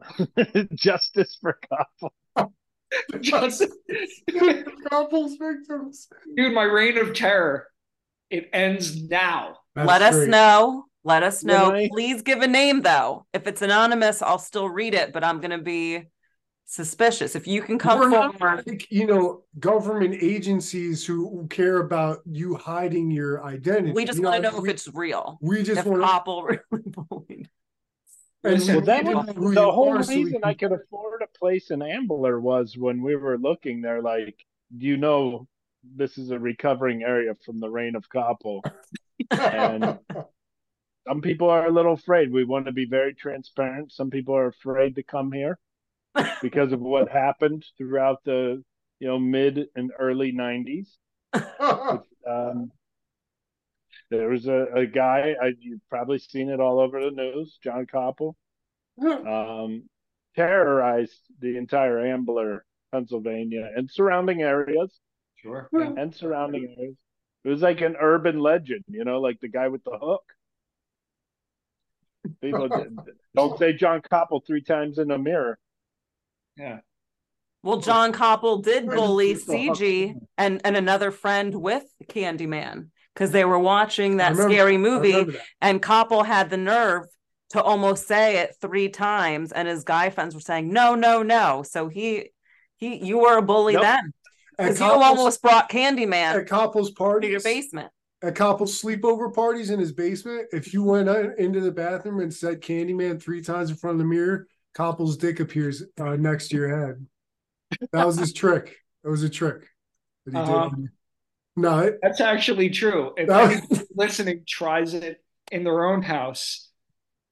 Justice for Koppel. Justice. Koppel's victims. Dude, my reign of terror. It ends now. That's Let us know. Let us know. I- Please give a name though. If it's anonymous, I'll still read it, but I'm going to be suspicious. If you can come We're not forward, like, you know, government agencies who, who care about you hiding your identity. we just You want to know we, if it's real. we just If want to Koppel really bullied. And Well, that was the whole reason I could afford a place in Ambler was when we were looking. They're like, you know, this is a recovering area from the reign of Koppel. And- Some people are a little afraid. We want to be very transparent. Some people are afraid to come here because of what happened throughout the you know mid and early '90s. Um, there was a, a guy I, you've probably seen it all over the news, Jon Koppel, um, terrorized the entire Ambler, Pennsylvania, and surrounding areas, Sure. and surrounding areas. It was like an urban legend, you know, like the guy with the hook. People don't say Jon Koppel three times in a mirror. Yeah. Well, Jon Koppel did bully CG and and another friend with Candyman because they were watching that remember- scary movie, that. and Koppel had the nerve to almost say it three times, and his guy friends were saying no, no, no. So he he you were a bully Nope. then because you almost brought Candyman at Koppel's to parties, your basement. at Koppel's sleepover parties in his basement, if you went into the bathroom and said Candyman three times in front of the mirror, Koppel's dick appears uh, next to your head. That was his trick. That was a trick. that he Uh-huh. did. No, That's actually true. If that anyone listening tries it in their own house,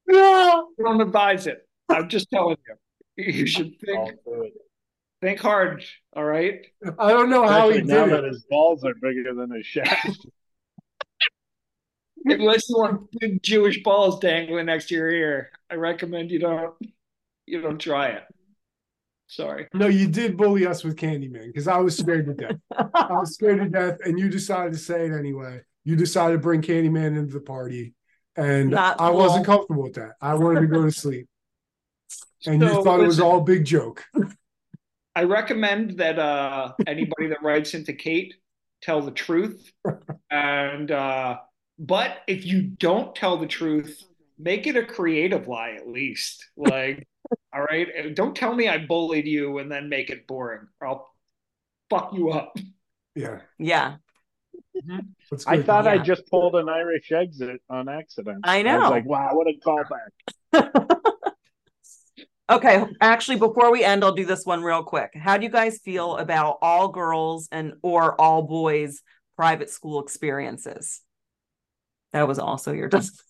no. don't advise it. I'm just telling you. You should think think hard. All right. I don't know how he Especially now did that his balls are bigger than his shaft. Unless you want big Jewish balls dangling next to your ear, I recommend you don't you don't try it. Sorry. No, you did bully us with Candyman because I was scared to death. I was scared to death, and you decided to say it anyway. You decided to bring Candyman into the party, and Not I wasn't comfortable with that. I wanted to go to sleep, and you thought it was all a big joke. I recommend that uh, anybody that writes into Kate tell the truth. And uh, but if you don't tell the truth, make it a creative lie at least. Like, all right, don't tell me I bullied you and then make it boring, I'll fuck you up. Yeah, Yeah, mm-hmm. that's I good. thought I just pulled an Irish exit on accident. I I know. was like, wow, what a callback. Okay, actually, before we end, I'll do this one real quick. How do you guys feel about all girls and or all boys private school experiences? That was also your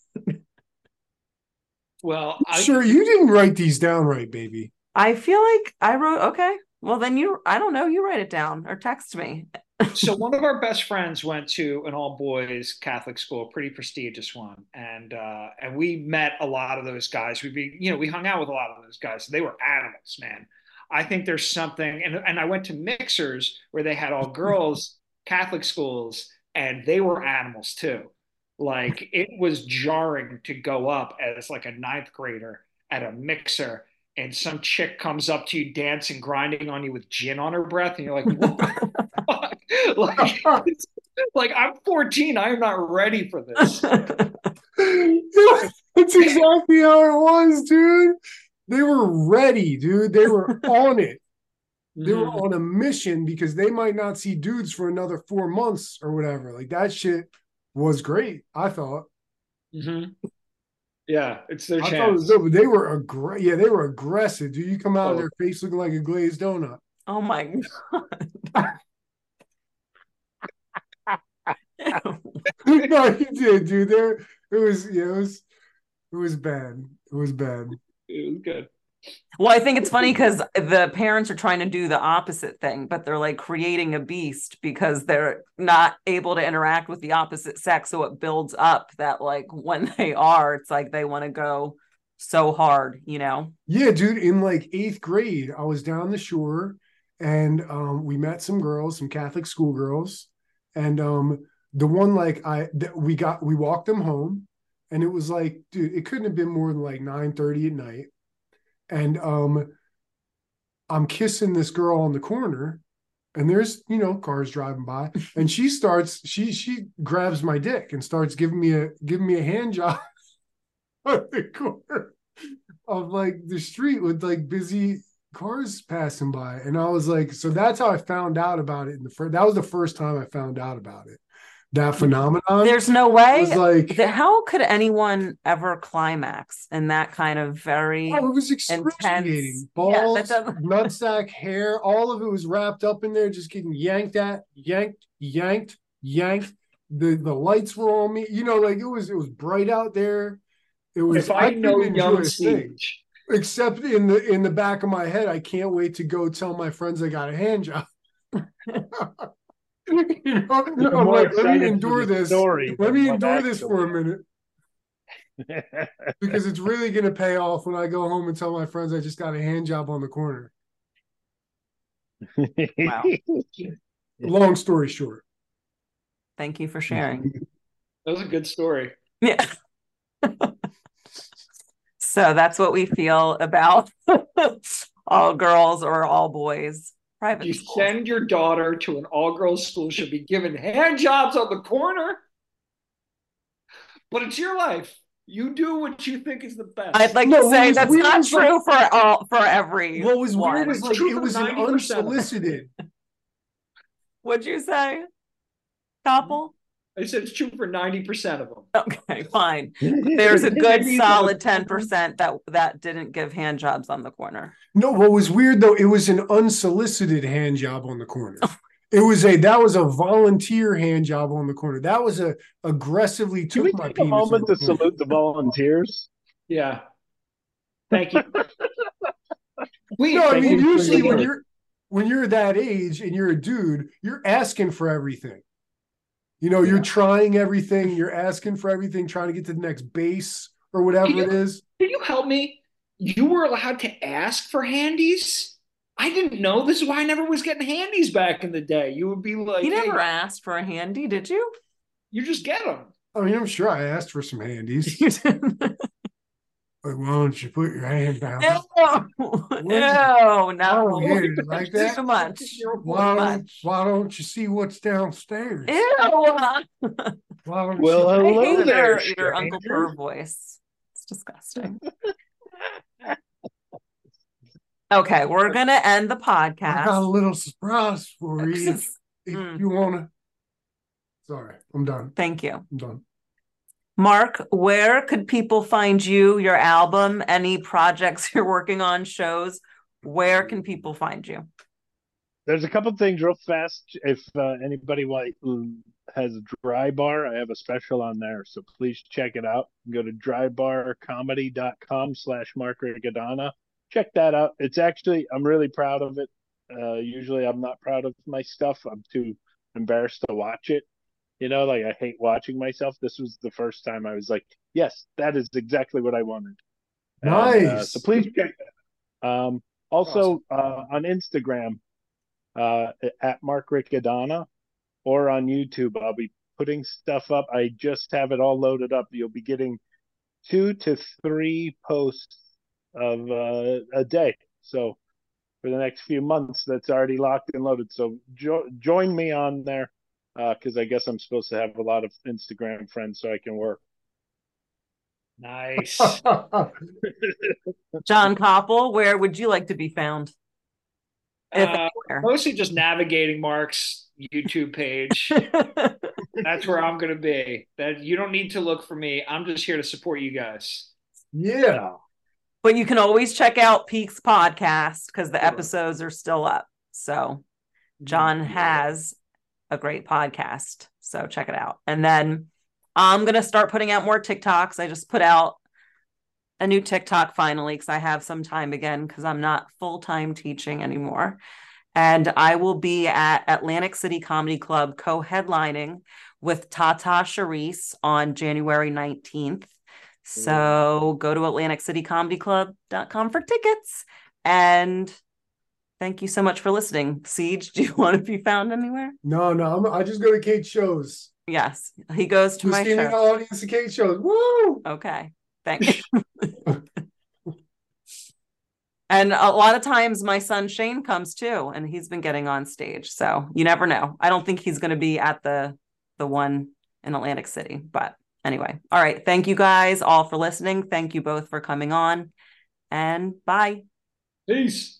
Well, I, Sure, you didn't write these down right, baby. I feel like I wrote okay. Well, then you I don't know, you write it down or text me. so one of our best friends went to an all boys Catholic school, a pretty prestigious one, and uh, and we met a lot of those guys. We be you know we hung out with a lot of those guys. They were animals, man. I think there's something, and and I went to mixers where they had all girls Catholic schools, and they were animals too. Like it was jarring to go up as like a ninth grader at a mixer. And some chick comes up to you dancing, grinding on you with gin on her breath, and you're like, "What the fuck?" like, like I'm 14. I am not ready for this. That's exactly how it was, dude. They were ready, dude. They were on it. They were Mhm. on a mission because they might not see dudes for another four months or whatever. Like that shit was great. I thought. Mhm. Yeah, it's their I thought it chance. was dope. but They were aggra- Yeah, they were aggressive. Do you come out of Oh. their face looking like a glazed donut. oh my god. no, you did, dude. There, it was. Yeah, it was. It was bad. It was bad. It was good. Well, I think it's funny because the parents are trying to do the opposite thing, but they're like creating a beast because they're not able to interact with the opposite sex. So it builds up that, like, when they are, it's like they want to go so hard, you know? Yeah, dude. In like eighth grade, I was down the shore, and um, we met some girls, some Catholic schoolgirls, and um, the one like I th- we got we walked them home, and it was like, dude, it couldn't have been more than like nine thirty at night, and um, I'm kissing this girl on the corner, and there's you know cars driving by, and she starts she she grabs my dick and starts giving me a giving me a hand job on the corner of like the street with like busy cars passing by. And i was like so that's how i found out about it in the first that was the first time i found out about it that phenomenon There's no way. was like How could anyone ever climax in that kind of very? oh, it was excruciating Intense. Yeah, balls that doesn't- nutsack hair all of it was wrapped up in there just getting yanked at yanked yanked yanked the the lights were on me you know like it was it was bright out there it was If I couldn't know enjoy young stage. except in the in the back of my head i can't wait to go tell my friends i got a hand job you know I'm i'm like let me endure this story let me endure this for a minute because it's really going to pay off when i go home and tell my friends i just got a hand job on the corner Wow. long story short Thank you for sharing. that was a good story. Yeah. so that's what we feel about all girls or all boys private You schools. send your daughter to an all-girls school, she'll be given hand jobs on the corner. But it's your life. You do what you think is the best. I'd like No, to say that's weird not was, like- true for all for every. what was weird one. is like it was an 90% of them. unsolicited What'd you say, Koppel? I said it's true for 90% of them. Okay, fine. There's a good solid ten percent that that didn't give hand jobs on the corner. No, what was weird though, it was an unsolicited hand job on the corner. It was a that was a volunteer hand job on the corner. That was a aggressively Can took we my take a penis. on moment to corner. salute the volunteers? Yeah. Thank you. we No, I mean you usually when you're when you're that age and you're a dude, you're asking for everything. You know, you're trying everything, you're asking for everything, trying to get to the next base or whatever Can it you- is. Can you help me? You were allowed to ask for handies? I didn't know. This is why I never was getting handies back in the day. You would be like, You hey, never asked for a handy, did you? you just get them. I mean, I'm sure I asked for some handies. You. Like, why don't you put your hand down? No, no, no. Oh, yeah, like that? Too much. Why Too don't, much. why don't you see what's downstairs? Ew. Why don't Well, you- I hello hate there, your, your Uncle stranger. Purr voice. It's disgusting. okay, we're gonna end the podcast. I got a little surprise for you if, if Mm. you wanna. Sorry, I'm done. Thank you. I'm done. Mark, where could people find you, your album, any projects you're working on, shows? Where can people find you? There's a couple things real fast. If uh, anybody has a dry bar, I have a special on there, so please check it out. Go to drybarcomedy.com slash Mark Riccadonna. Check that out. It's actually I'm really proud of it. Uh, usually I'm not proud of my stuff. I'm too embarrassed to watch it. You know, like I hate watching myself. This was the first time I was like, yes, that is exactly what I wanted. And, uh, Nice. so please check that. Um, also uh, on Instagram, uh, at Mark Riccadonna, or on YouTube, I'll be putting stuff up. I just have it all loaded up. You'll be getting two to three posts of uh, a day. So for the next few months, that's already locked and loaded. So jo- join me on there because I guess I'm supposed to have a lot of Instagram friends so I can work. Nice. Jon Koppel, where would you like to be found? Uh, mostly just navigating Mark's YouTube page. That's where I'm going to be. That you don't need to look for me. I'm just here to support you guys. yeah. But you can always check out Peaks podcast because the Sure. episodes are still up. So Jon has a great podcast. So check it out. And then I'm going to start putting out more TikToks. I just put out a new TikTok finally because I have some time again because I'm not full time teaching anymore. And I will be at Atlantic City Comedy Club co headlining with Tata Charisse on January 19th. So go to AtlanticCityComedyClub.com for tickets. And Thank you so much for listening. Siege, do you want to be found anywhere? No, no, I'm, I just go to Kate shows. Yes, he goes to The my show. audience of Kate shows. Woo! Okay, thanks. and a lot of times my son Shane comes too, and he's been getting on stage. So you never know. I don't think he's going to be at the the one in Atlantic City, but anyway. All right. Thank you guys all for listening. Thank you both for coming on, and bye. Peace.